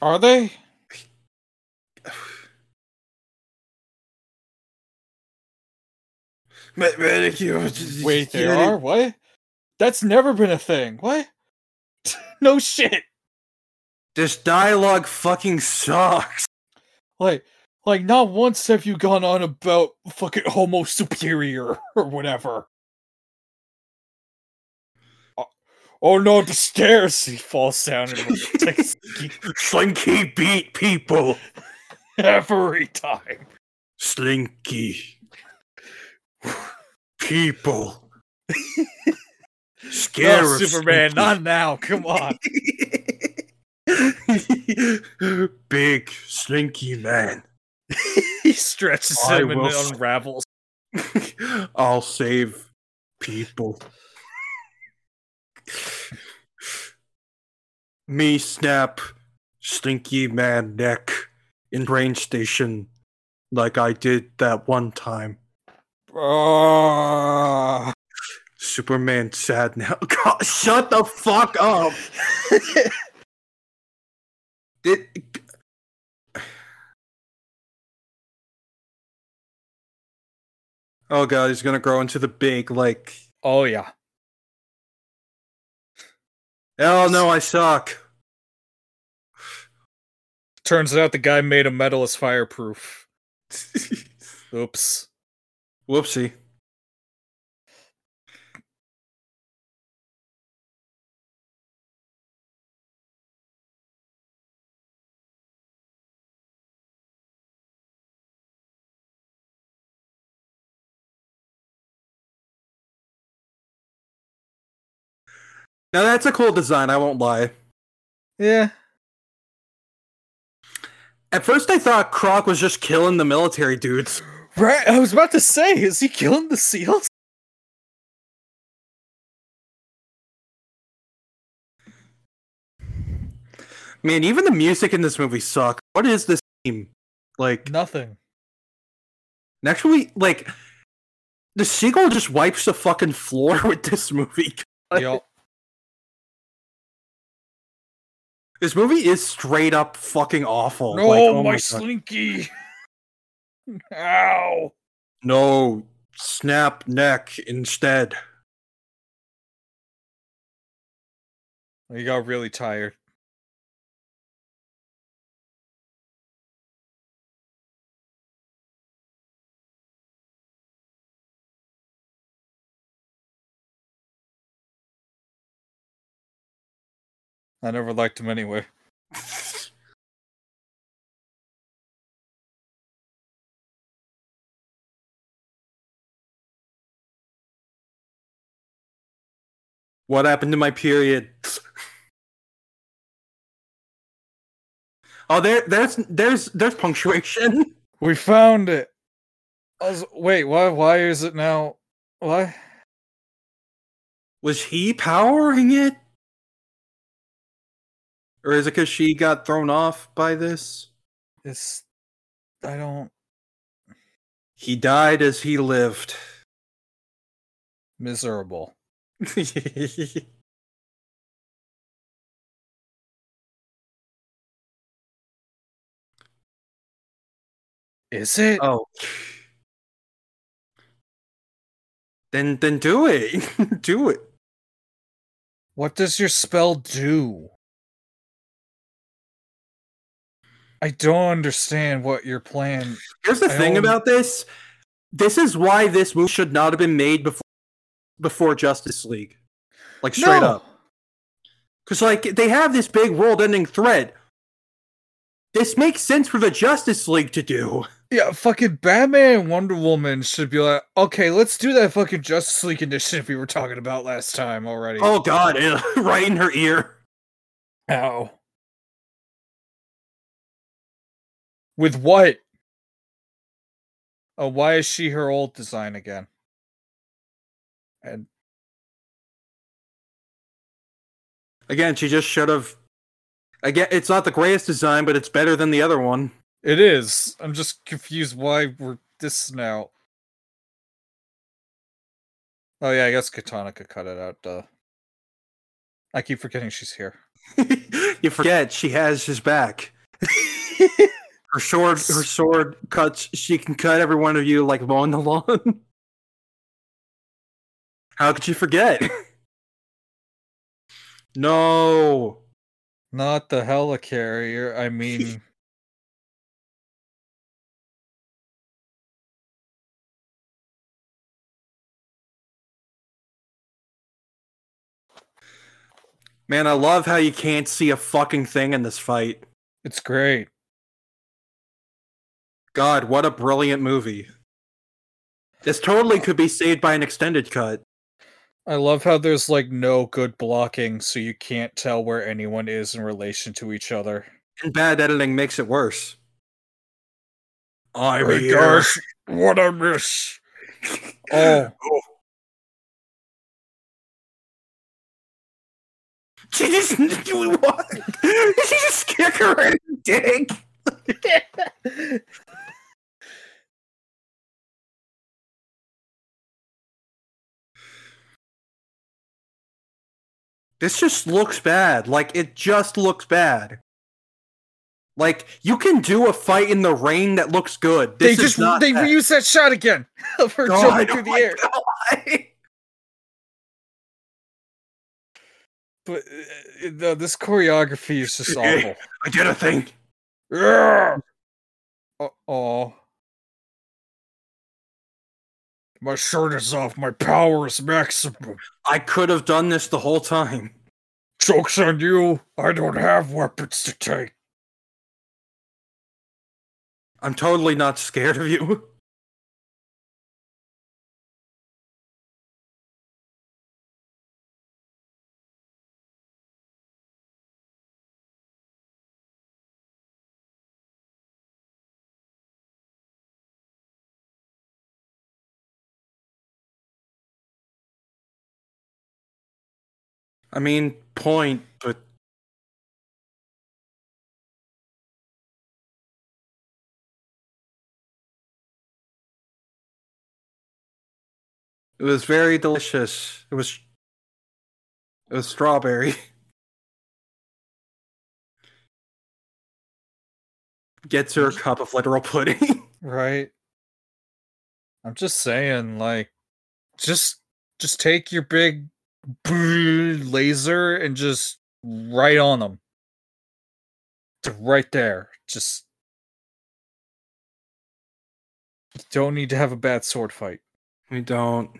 Are they? Wait, there are? What? That's never been a thing. What? no shit. This dialogue fucking sucks. Like, like not once have you gone on about fucking Homo superior or whatever. Oh, oh no, the stairs! He falls down and takes Slinky beat people. every time. Slinky. People. Scare of Superman, Slinky. not now. Come on. Big slinky man. he stretches I him and unravels. I'll save people. Me snap slinky man neck in brain station like I did that one time. Ah. Superman sad now. God, shut the fuck up. Did Oh god, he's gonna grow into the big like oh yeah. Oh no, I suck. Turns out the guy made a metal as fireproof. Oops. Whoopsie. Now that's a cool design, I won't lie. Yeah. At first I thought Croc was just killing the military dudes. Right. I was about to say, is he killing the seals? Man, even the music in this movie sucks. What is this theme? Like Nothing. next like the seagull just wipes the fucking floor with this movie. Yup. This movie is straight up fucking awful. No, Like, oh my God. slinky. Ow. No, snap neck instead. He got really tired. I never liked him anyway. What happened to my period? Oh, there, there's, there's, there's punctuation. We found it. Was, wait, why? Why is it now? Why? Was he powering it, or is it because she got thrown off by this? It's I don't He died as he lived. miserable. Is it? oh. Then then do it. do it. What does your spell do? I don't understand what your plan. Here's the I thing don't- about this. This is why this movie should not have been made before before Justice League. Like straight No! up. Cuz like they have this big world-ending threat. This makes sense for the Justice League to do. Yeah, fucking Batman and Wonder Woman should be like, okay, let's do that fucking Justice League initiative we were talking about last time already. Oh god, right in her ear. Ow. With what? Oh, why is she her old design again? And Again, she just should have Again, it's not the greatest design, but it's better than the other one. it is. I'm just confused why we're this now. Oh yeah, I guess Katana could cut it out, duh. I keep forgetting she's here. you forget she has his back. Her sword, her sword cuts. She can cut every one of you like mowing the lawn. How could you forget? no. Not the helicarrier, I mean Man, I love how you can't see a fucking thing in this fight. it's great. God, what a brilliant movie. This totally could be saved by an extended cut. I love how there's like no good blocking, so you can't tell where anyone is in relation to each other. And bad editing makes it worse. I'm My here. gosh, what a miss! Oh, She just do what? She just kick her in the dick. This just looks bad. Like it just looks bad. Like you can do a fight in the rain that looks good. they This is just not they that. reused that shot again of her jumping through oh the my air. God. But uh, no, this choreography is just awful. I did a thing. Oh, my shirt is off. My power is maximum. I could have done this the whole time. Joke's on you. I don't have weapons to take. I'm totally not scared of you. I mean, point, but it was very delicious. It was it was strawberry. Gets her a cup of literal pudding. Right. I'm just saying, like, just just take your big laser and just right on them. Right there. Just you don't need to have a bad sword fight. we don't.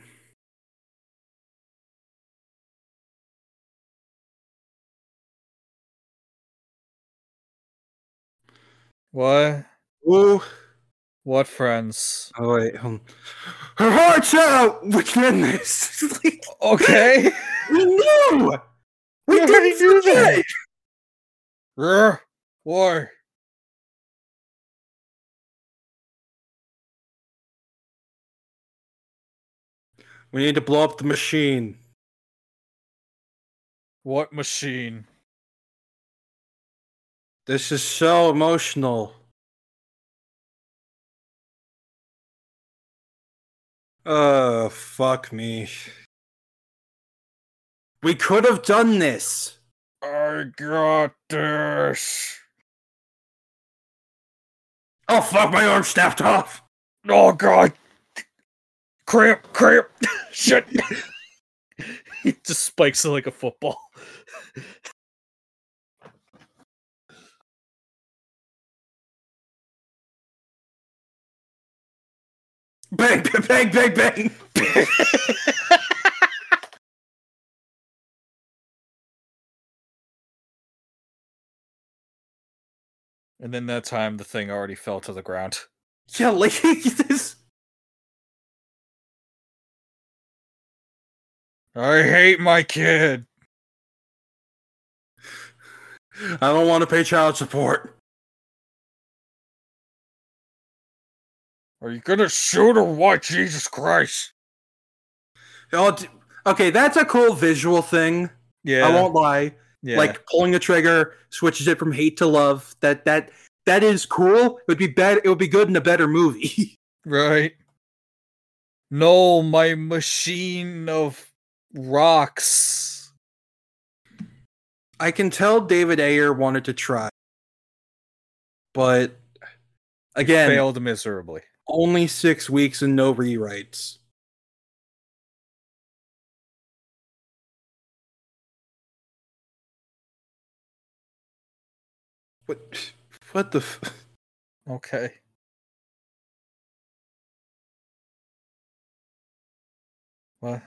What? Ooh. What friends? Oh wait. Um, her heart's out. End this. Like, Okay. we knew. We already didn't do that. Rrr. Why? We need to blow up the machine. What machine? This is so emotional. Uh, fuck me. We could have done this. I got this. Oh fuck, my arm snapped off. Oh god. Cramp, cramp. Shit. he just spikes it like a football. Bang, bang, bang, bang. bang. and then that time the thing already fell to the ground. Yeah, like this. I hate my kid. I don't want to pay child support. Are you gonna shoot or what? Jesus Christ. Oh, okay, that's a cool visual thing. Yeah. I won't lie. yeah. Like pulling a trigger switches it from hate to love. That that that is cool. It would be better. It would be good in a better movie. right. No, my machine of rocks. I can tell David Ayer wanted to try, but again, Failed miserably. Only six weeks and no rewrites. What? What the? F- Okay. What?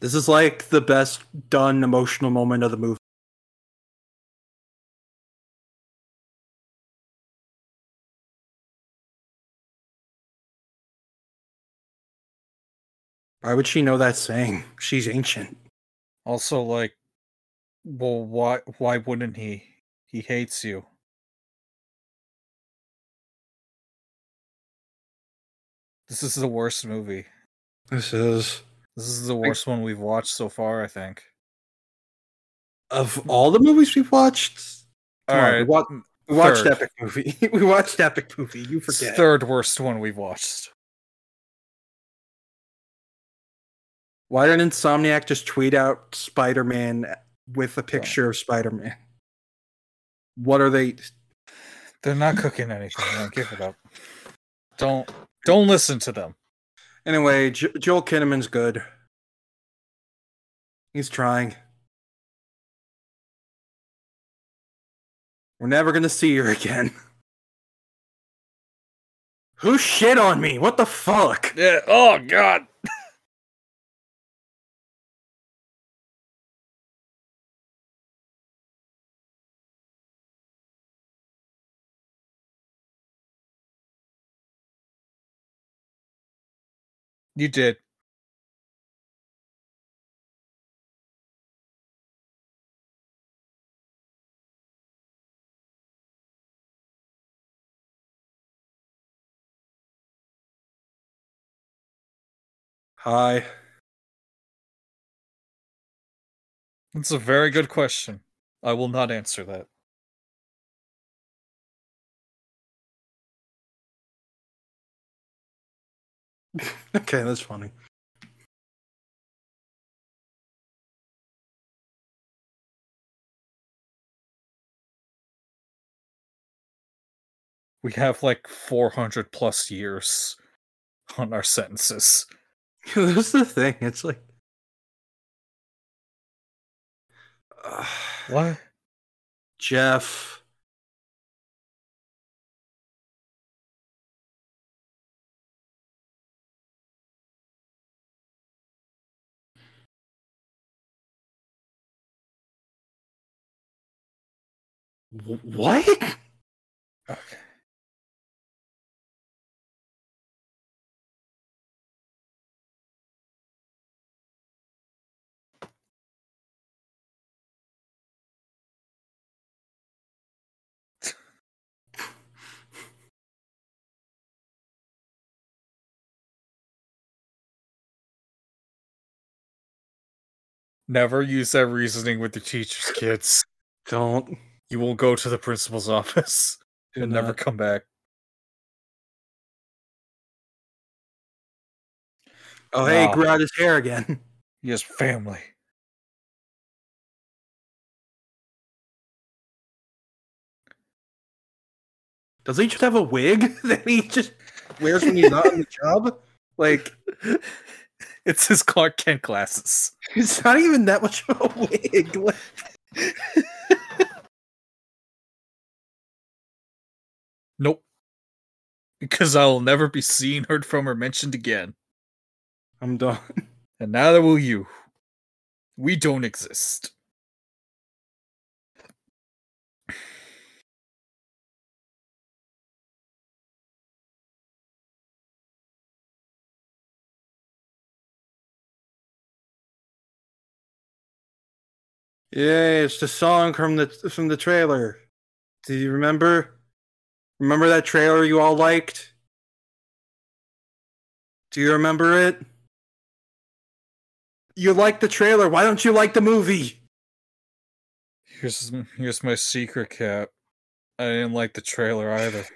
This is like the best done emotional moment of the movie. Why would she know that saying? She's ancient. Also, like, well, why? Why wouldn't he? He hates you. This is the worst movie. This is This is the worst one we've watched so far. I think. of hmm. all the movies we've watched. All Come on, we right, We watched Third. Epic Movie. we watched Epic Movie. You It's forget. third worst one we've watched. Why didn't Insomniac just tweet out Spider Man with a picture of Spider Man? What are they? They're not cooking anything. Man. Give it up. Don't don't listen to them. Anyway, jo- Joel Kinnaman's good. He's trying. We're never gonna see her again. Who shit on me? What the fuck? Yeah. Oh God. You did. Hi. That's a very good question. I will not answer that. Okay, that's funny. We have like 400 plus years on our sentences. That's the thing. It's like. Ugh, What? Jeff. What? Okay. Never use that reasoning with the teachers, kids. Don't. You will go to the principal's office Do and never come back. Oh, hey, Wow. grew out his hair again. He has family. Does he just have a wig that he just wears when he's not on the job? Like, It's his Clark Kent glasses. it's not even that much of a wig. Like, Nope. Because I will never be seen, heard from, or mentioned again. I'm done. And neither will you. We don't exist. Yeah, it's the song from the from the trailer. Do you remember? Remember that trailer you all liked? Do you remember it? You liked the trailer. Why don't you like the movie? Here's here's my secret cap. I didn't like the trailer either.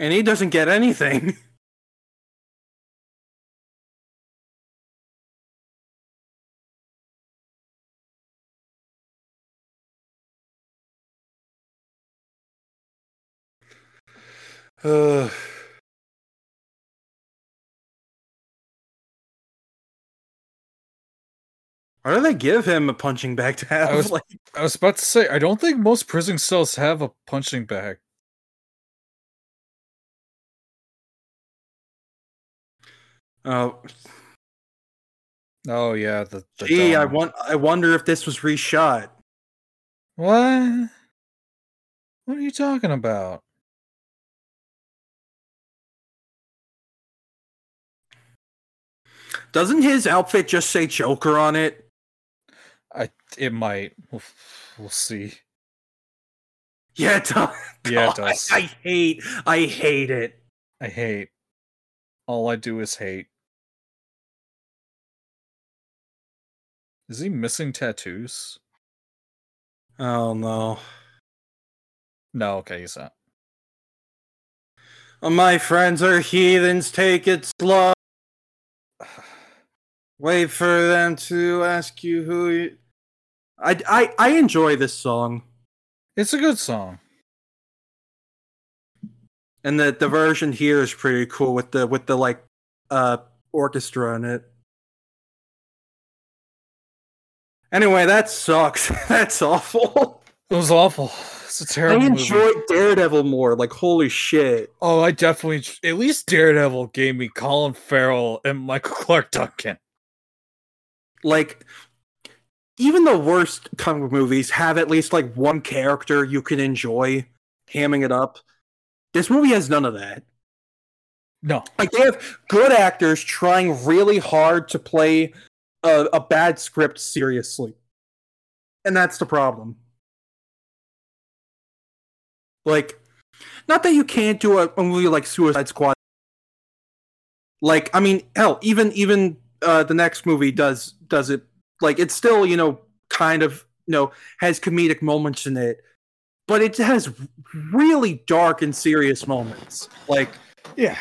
And he doesn't get anything. Why do they give him a punching bag to have? I was- like, I was about to say, I don't think most prison cells have a punching bag. oh, Oh yeah, the, the gee, I want. I wonder if this was reshot. What? What are you talking about? Doesn't his outfit just say Joker on it? I it might. We'll, we'll see. Yeah, it does. Yeah, it God, I- does. I hate. I hate it. I hate. All I do is hate. Is he missing tattoos? Oh no. No, okay, he's not. My friends are heathens. Take it slow. Wait for them to ask you who. You... I, I I enjoy this song, It's a good song. and the the version here is pretty cool with the with the like uh orchestra in it. Anyway, that sucks. That's awful. It was awful. It's a terrible. I enjoyed Daredevil more. Like holy shit. Oh, I definitely. At least Daredevil gave me Colin Farrell and Michael Clarke Duncan. Like even the worst comic book movies have at least like one character you can enjoy hamming it up. This movie has none of that. No, Like they have good actors trying really hard to play a, a bad script seriously. And that's the problem. Like not that you can't do a, a movie like Suicide Squad. Like I mean, hell, even even uh the next movie does does it like it's still, you know, kind of, you know, has comedic moments in it, but it has really dark and serious moments. Like yeah,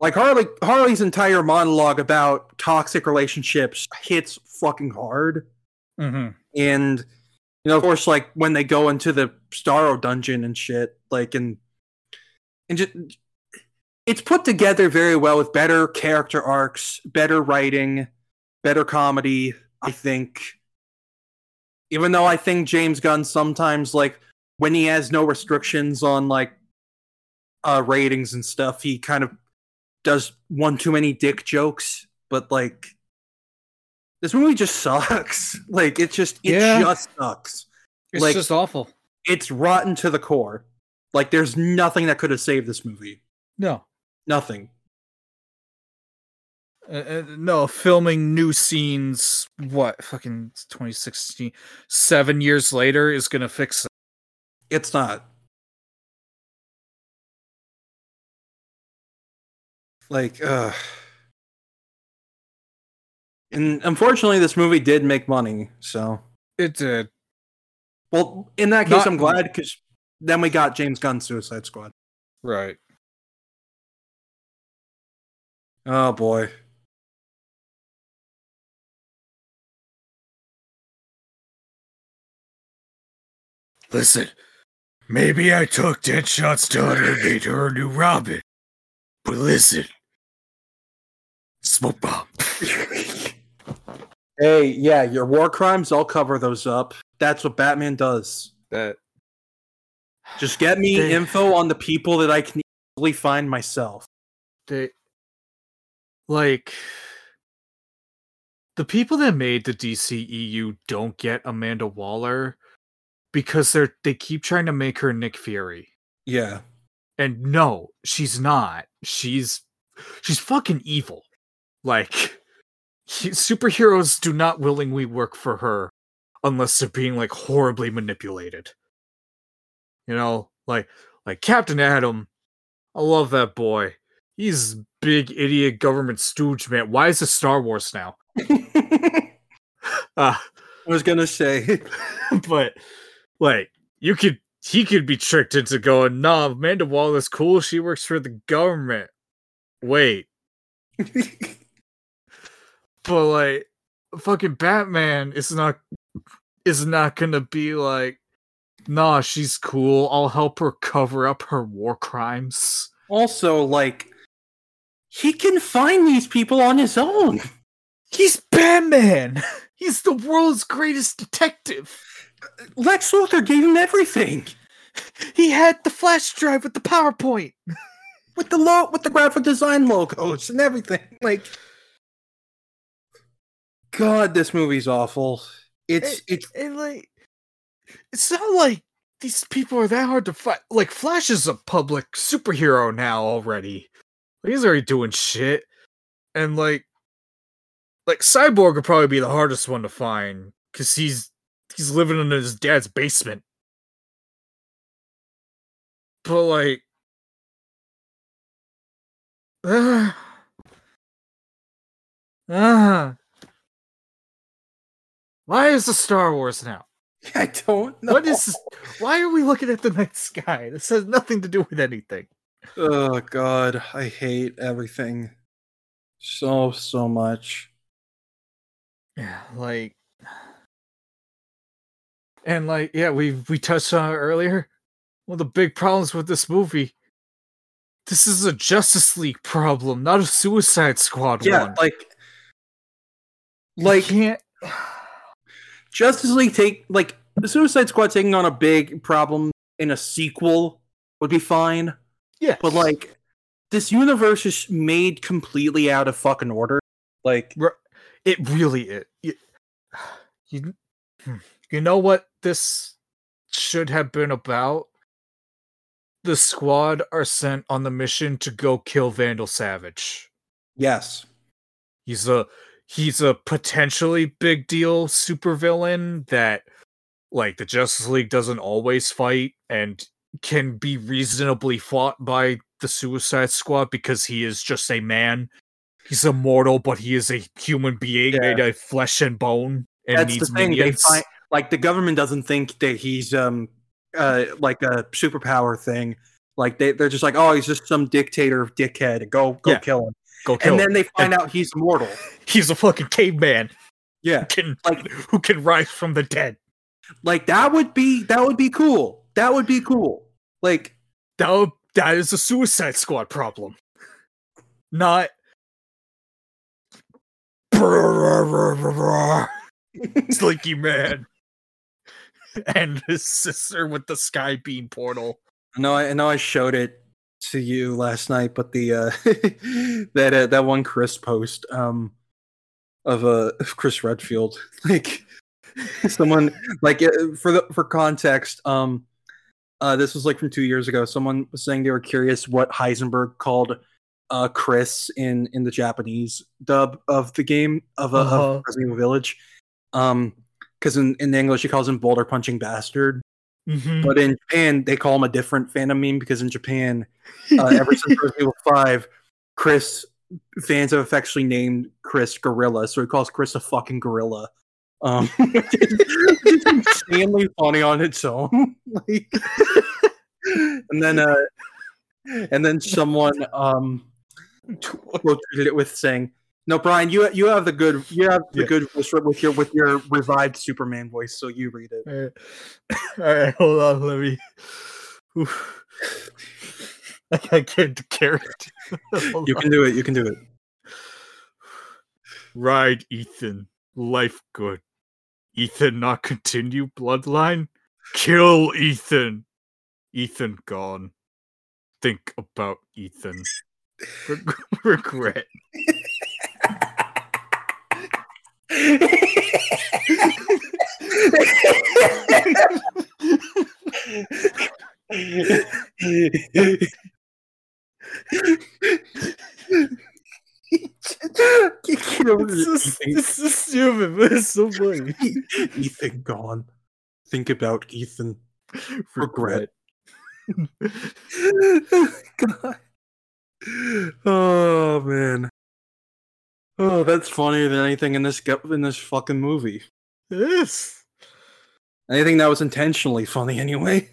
like Harley Harley's entire monologue about toxic relationships hits fucking hard. hmm And you know, of course, like when they go into the Starro dungeon and shit, like and and just it's put together very well with better character arcs, better writing, better comedy, I think. Even though I think James Gunn sometimes like when he has no restrictions on like uh ratings and stuff, he kind of does one too many dick jokes, but like this movie just sucks. Like it just it Yeah. just sucks. it's Like- just awful. It's rotten to the core. Like there's nothing that could have saved this movie. No, Nothing. uh, uh, no, filming new scenes. What fucking 2016? Seven years later is gonna fix it. It's not. Like, uh And unfortunately, this movie did make money. So, It did. well, in that case, Not- I'm glad because then we got James Gunn's Suicide Squad. Right. Oh boy. Listen, maybe I took Deadshot's daughter and made her a new Robin. But listen, smoke bomb. hey, yeah, your war crimes, I'll cover those up. That's what Batman does. That Just get me They- info on the people that I can easily find myself. they like the people that made the DCEU don't get Amanda Waller because they're they keep trying to make her Nick Fury. Yeah. And no, she's not. She's she's fucking evil. Like he- superheroes do not willingly work for her unless they're being like horribly manipulated. You know, like like Captain Atom, I love that boy. He's big idiot government stooge man. Why is it Star Wars now? I Uh, was gonna say. but like you could he could be tricked into going, nah, Amanda Waller's cool, she works for the government. Wait, but like fucking Batman is not is not gonna be like nah, she's cool. I'll help her cover up her war crimes. also, like, he can find these people on his own. He's Batman. He's the world's greatest detective. Lex Luthor gave him everything He had the flash drive with the PowerPoint. with the lo- with the graphic design logos and everything. Like, God, this movie's awful. It's it's like it's not like these people are that hard to fight. Like Flash is a public superhero now already. He's already doing shit, and like like Cyborg would probably be the hardest one to find because he's he's living in his dad's basement. But like, ah, ah, why is the Star Wars now? I don't know. What is this? Why are we looking at the night sky? This has nothing to do with anything. Oh God, I hate everything so so much. Yeah, like, and like, yeah, we we touched on it earlier. One of the big problems with this movie. This is a Justice League problem, not a Suicide Squad Yeah, one. like like can't. Justice League take like the Suicide Squad taking on a big problem in a sequel would be fine, Yeah, but like this universe is made completely out of fucking order. Like it really is. You, you, hmm, you know what this should have been about? The squad are sent on the mission to go kill Vandal Savage. yes, He's a he's a potentially big deal supervillain that like the Justice League doesn't always fight and can be reasonably fought by the Suicide Squad because he is just a man. He's immortal, but he is a human being Yeah. made of flesh and bone and that's the thing. minions. They find like the government doesn't think that he's um uh like a superpower thing. Like they they're just like, oh, he's just some dictator dickhead. Go go Yeah. kill him. Go kill and him. then they find out he's immortal. He's a fucking caveman Yeah, who can Like- who can rise from the dead. like that would be that would be cool. That would be cool. Like That would- that is a Suicide Squad problem, not. Slinky Man and his sister with the sky beam portal. I know I, I know I showed it to you last night, but the uh that uh, that one Chris post um of uh of Chris Redfield like someone like uh, for the for context um uh this was like from 2 years ago someone was saying they were curious what Heisenberg called uh Chris in in the Japanese dub of the game of, uh, Uh-huh. of Resident Evil Village um cuz in in English he calls him boulder punching bastard Mhm. but in Japan, they call him a different Phantom meme because in Japan, uh, ever since Resident Evil Five, Chris fans have affectionately named Chris Gorilla, so he calls Chris a fucking gorilla. Um, it's insanely funny on its own. like, and then, uh, and then someone um quoted it with saying, "No, Brian, you you have the good you have the Yeah. good voice with your with your revived Superman voice, so you read it." All right, All right hold on. Let me. Oof. I can't character. Hold You on. can do it. You can do it. Ride, Ethan. Life good. Ethan not continue bloodline. Kill Ethan. Ethan gone. Think about Ethan. Reg- regret. It's just, it's just stupid, but it's so funny. Ethan gone. Think about Ethan. Regret. God. Oh man. Oh, that's funnier than anything in this in this fucking movie. Yes. Anything that was intentionally funny, anyway.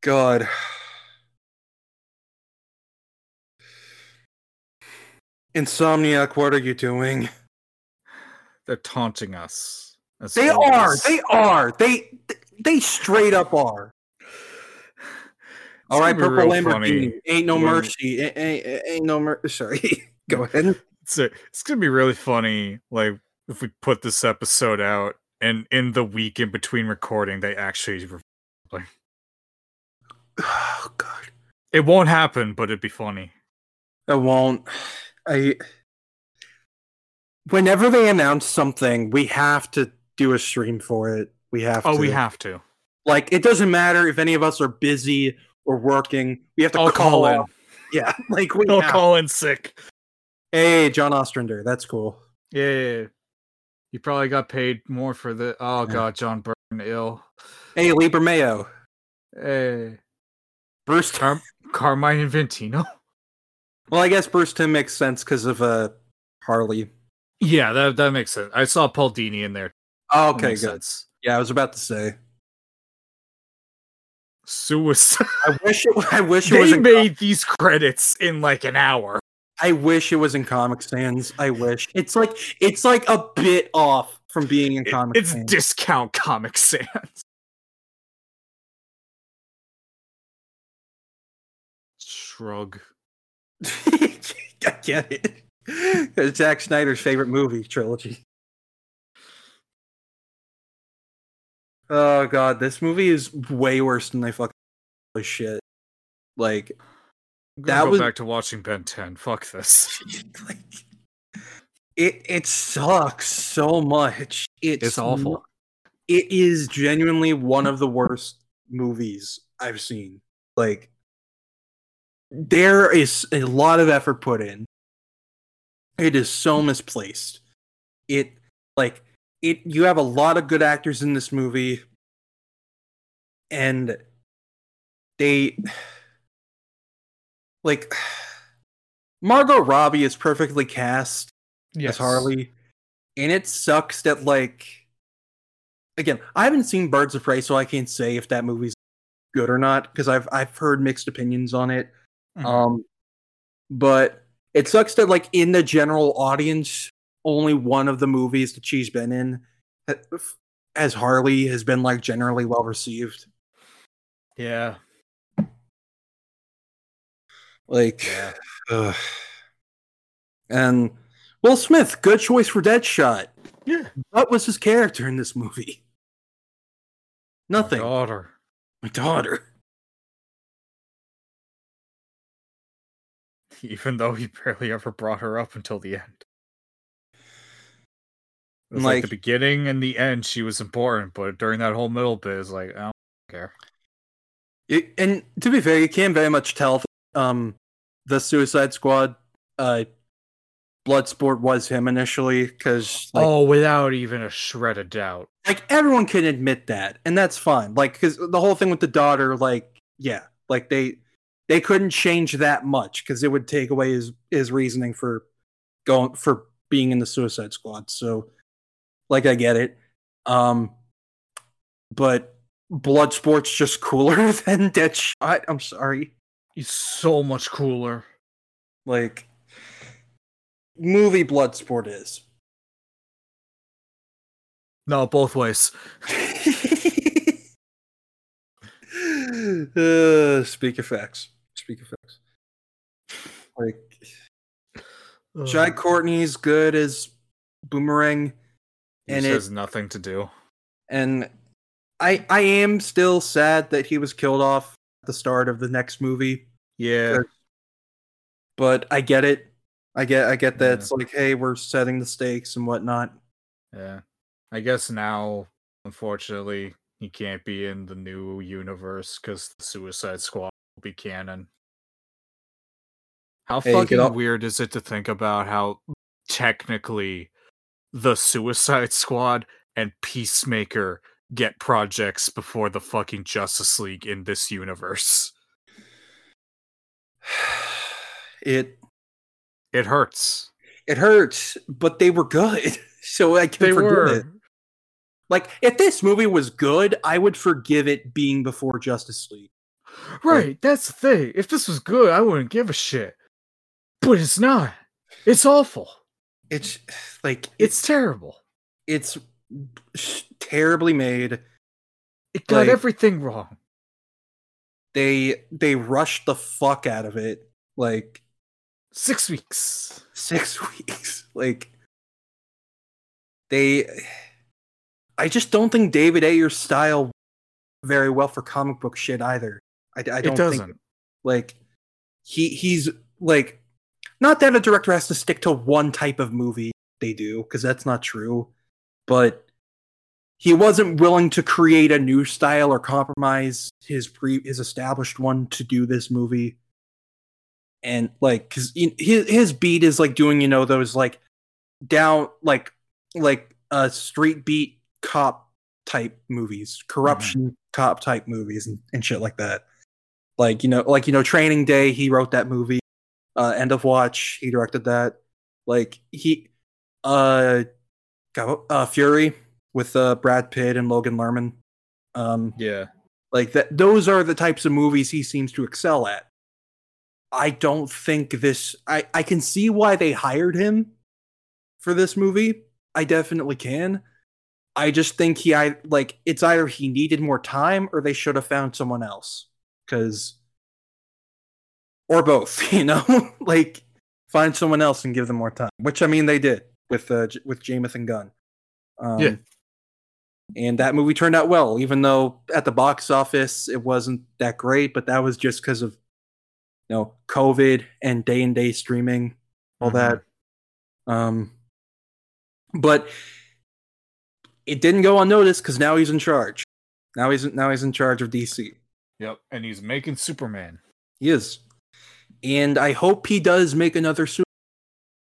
God. Insomniac, what are you doing? They're taunting us. They are. They are. They they straight up are. All right, purple Lamborghini. funny Ain't no mercy. Ain't, ain't, ain't no mercy. Sorry. Go ahead. So it's gonna be really funny, like if we put this episode out and in the week in between recording, they actually re- Oh God. it won't happen, but it'd be funny. It won't. I. Whenever they announce something, we have to do a stream for it. We have. Oh, to Oh, to. we have to. Like, it doesn't matter if any of us are busy or working. We have to I'll call in. out. Yeah, like we I'll have. call in sick. Hey, John Ostrander, that's cool. Yeah, yeah, yeah. You probably got paid more for the. Oh Yeah. god, John Byrne ill. Hey, Lieber Mayo, Hey, Bruce. Car- Carmine Infantino. Well, I guess Bruce Timm makes sense because of uh Harley. Yeah, that that makes sense. I saw Paul Dini in there. Oh, okay, good. sense. Yeah, I was about to say. Suicide. I wish it. I wish it was. They In, made these credits in like an hour. I wish it was in Comic Sans. I wish it's like it's like a bit off from being in It- Comic it's Sans. discount Comic Sans. Shrug. I get it. It's Zack Snyder's favorite movie trilogy. Oh god, this movie is way worse than I fucking shit. Like I'm That go was- back to watching Ben 10. Fuck this. like it it sucks so much. It's, It's awful. It is genuinely one of the worst movies I've seen. Like there is a lot of effort put in. It is so misplaced. It like it you have a lot of good actors in this movie and they like Margot Robbie is perfectly cast as Harley, and it sucks that like again I haven't seen Birds of Prey, so I can't say if that movie's good or not because I've I've heard mixed opinions on it. Mhm. Um, but it sucks that like in the general audience, only one of the movies that she's been in uh, as Harley has been like generally well received. Yeah. Like, Yeah. ugh. and Will Smith, good choice for Deadshot. Yeah. What was his character in this movie? Nothing. My daughter. My daughter. Even though he barely ever brought her up until the end. It was like, Like- the beginning and the end, she was important, but during that whole middle bit, it's like, I don't care. It, and to be fair, you can very much tell that, um, the Suicide Squad, uh, Bloodsport was him initially because like, oh, without even a shred of doubt. like everyone can admit that, and that's fine. Like because the whole thing with the daughter, like yeah, like they they couldn't change that much because it would take away his his reasoning for going for being in the Suicide Squad. So, like, I get it. Um, but Bloodsport's just cooler than Deadshot. I'm sorry. He's so much cooler. Like, movie Bloodsport is. No, both ways. uh, speak effects. Speak effects. Like, Jai Courtney's good as Boomerang, and it has nothing to do. and I I am still sad that he was killed off at the start of the next movie, Yeah, but I get it. I get I get that Yeah. it's like, hey, we're setting the stakes and whatnot. yeah. I guess now, unfortunately, he can't be in the new universe because the Suicide Squad be canon. How Hey, fucking all- weird is it to think about how technically the Suicide Squad and Peacemaker get projects before the fucking Justice League in this universe? It It hurts. it hurts, but they were good, so I can They forgive were. it. Like if this movie was good, I would forgive it being before Justice League. Right, that's the thing. If this was good, I wouldn't give a shit. But it's not. It's awful. It's like It's it's terrible. it's terribly made. It got like- everything wrong. They they rushed the fuck out of it. Like Six weeks. six weeks. Like they, I just don't think David Ayer's style very well for comic book shit either. I, I don't It doesn't. think like he he's like not that a director has to stick to one type of movie they do because that's not true, but he wasn't willing to create a new style or compromise his pre his established one to do this movie. And like because his his beat is like doing you know those like down like like uh street beat cop type movies corruption cop type movies and, and shit like that like you know like you know training day he wrote that movie uh end of watch he directed that like he uh got uh fury with uh brad pitt and logan lerman um Yeah. like that those are the types of movies he seems to excel at. I don't think this I I can see why they hired him for this movie. I definitely can. I just think he I like it's either he needed more time or they should have found someone else cuz or both, you know? like find someone else and give them more time, which I mean they did with uh, J- with Jamathan Gunn. Um, Yeah. and that movie turned out well, even though at the box office it wasn't that great. But that was just because of you know COVID and day and day streaming, all Mhm. that. Um, but it didn't go unnoticed because now he's in charge. Now he's now he's in charge of DC. Yep. And he's making Superman. He is, and I hope he does make another Su-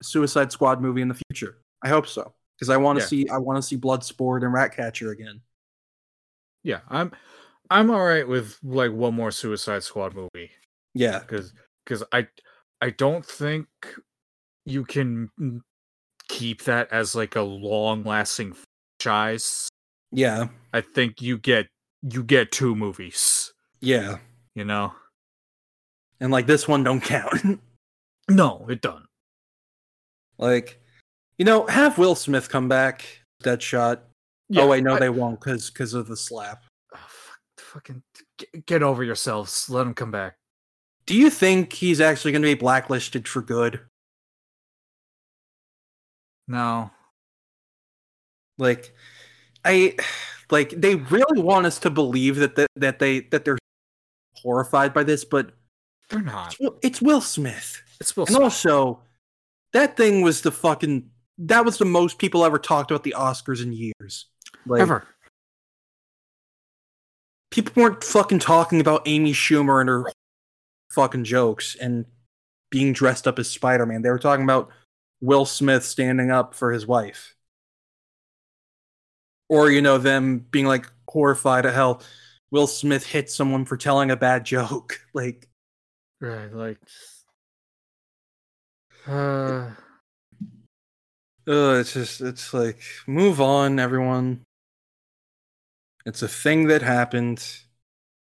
Suicide Squad movie in the future. I hope so because I want to Yeah. see I want to see Bloodsport and Ratcatcher again. Yeah, I'm I'm all right with like one more Suicide Squad movie Yeah, because because I I don't think you can keep that as like a long lasting franchise. yeah, I think you get you get two movies. Yeah, You know? and like this one don't count. No, it doesn't. like, you know, have Will Smith come back, Deadshot. Yeah, oh wait, no, I- they won't because because of the slap. Oh, fuck, fucking get, get over yourselves. Let him come back. Do you think he's actually going to be blacklisted for good? No. Like, I like they really want us to believe that that, that they that they're horrified by this, but They're not. it's Will, it's Will Smith, It's Will and Smith. also that thing was the fucking that was the most people ever talked about the Oscars in years. Like, Ever. people weren't fucking talking about Amy Schumer and her fucking jokes and being dressed up as Spider Man. They were talking about Will Smith standing up for his wife. Or, you know, them being like horrified at how Will Smith hit someone for telling a bad joke. Like, Right, like uh Uh, it's just it's like move on, everyone. It's a thing that happened.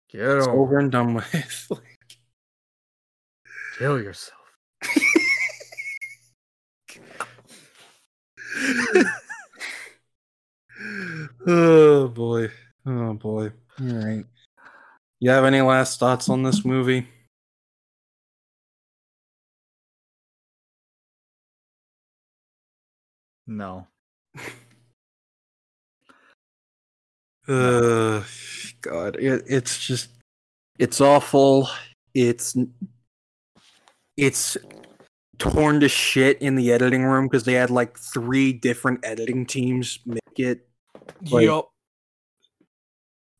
get It's over, over and done with. Like, kill yourself. oh boy. Oh boy. All right. You have any last thoughts on this movie? No. Uh, God, it, it's just, it's awful. It's, it's torn to shit in the editing room because they had like three different editing teams make it. Like- Yup.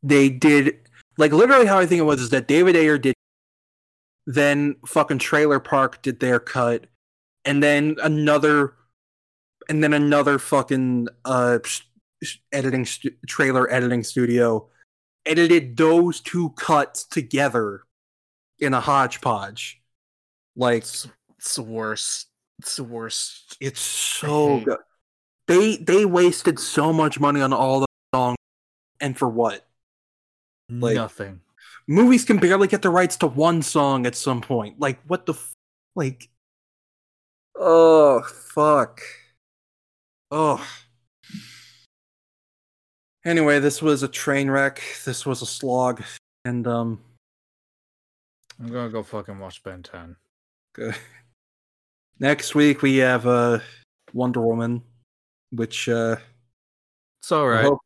They did like literally how I think it was is that David Ayer did, then fucking Trailer Park did their cut, and then another, and then another fucking uh editing stu- trailer editing studio edited those two cuts together in a hodgepodge. Like It's, it's the worst. It's the worst. it's so good. They they wasted so much money on all the songs, and for what? Like- Nothing. Movies can barely get the rights to one song at some point. Like what the f- like? Oh fuck. Oh. Anyway, this was a train wreck. This was a slog, and um, I'm gonna go fucking watch Ben 10. good. next week we have uh Wonder Woman, which uh It's all right. Hope-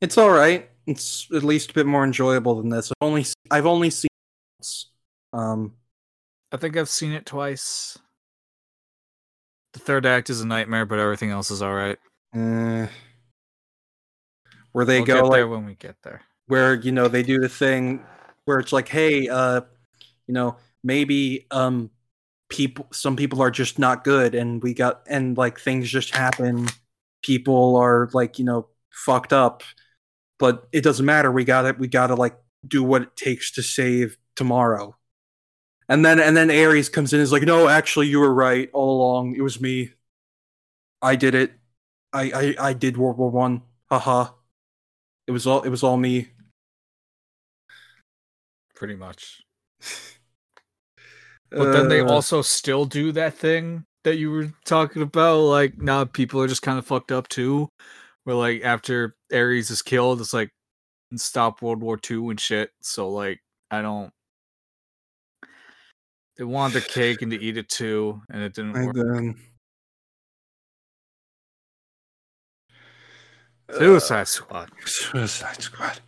It's all right. It's at least a bit more enjoyable than this. I've only I've only seen it once. um I think I've seen it twice. The third act is a nightmare, but everything else is all right. eh, where they we'll go get like there when we get there. where you know they do the thing where it's like hey uh you know maybe um people some people are just not good and we got and like things just happen people are like you know fucked up but it doesn't matter we got it. we gotta like do what it takes to save tomorrow and then and then ares comes in and is like no actually you were right all along it was me i did it i i, I did world war one haha it was all it was all me Pretty much. But then they Uh, also still do that thing that you were talking about. Like, now people are just kind of fucked up too. Where, like, after Ares is killed, it's like, stop World War II and shit. So, like, I don't. They wanted the cake and to eat it too, and it didn't work. And Suicide Squad. Suicide Squad.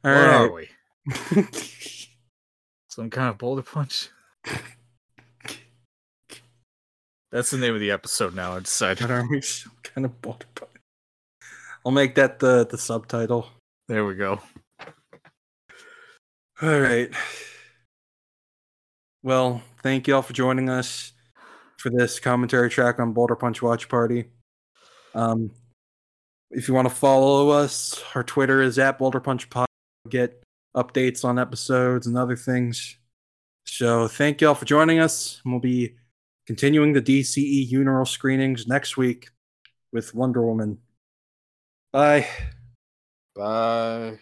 Where All are we? Some kind of boulder punch? That's the name of the episode now, I decided. what are we? Some kind of boulder punch. I'll make that the the subtitle. There we go. All right. Well, thank you all for joining us for this commentary track on Boulder Punch Watch Party. Um, if you want to follow us, our Twitter is at Boulder Punch Pod. Get updates on episodes and other things. So thank you all for joining us. And we'll be continuing the DCE Uneral screenings next week with Wonder Woman. Bye. Bye.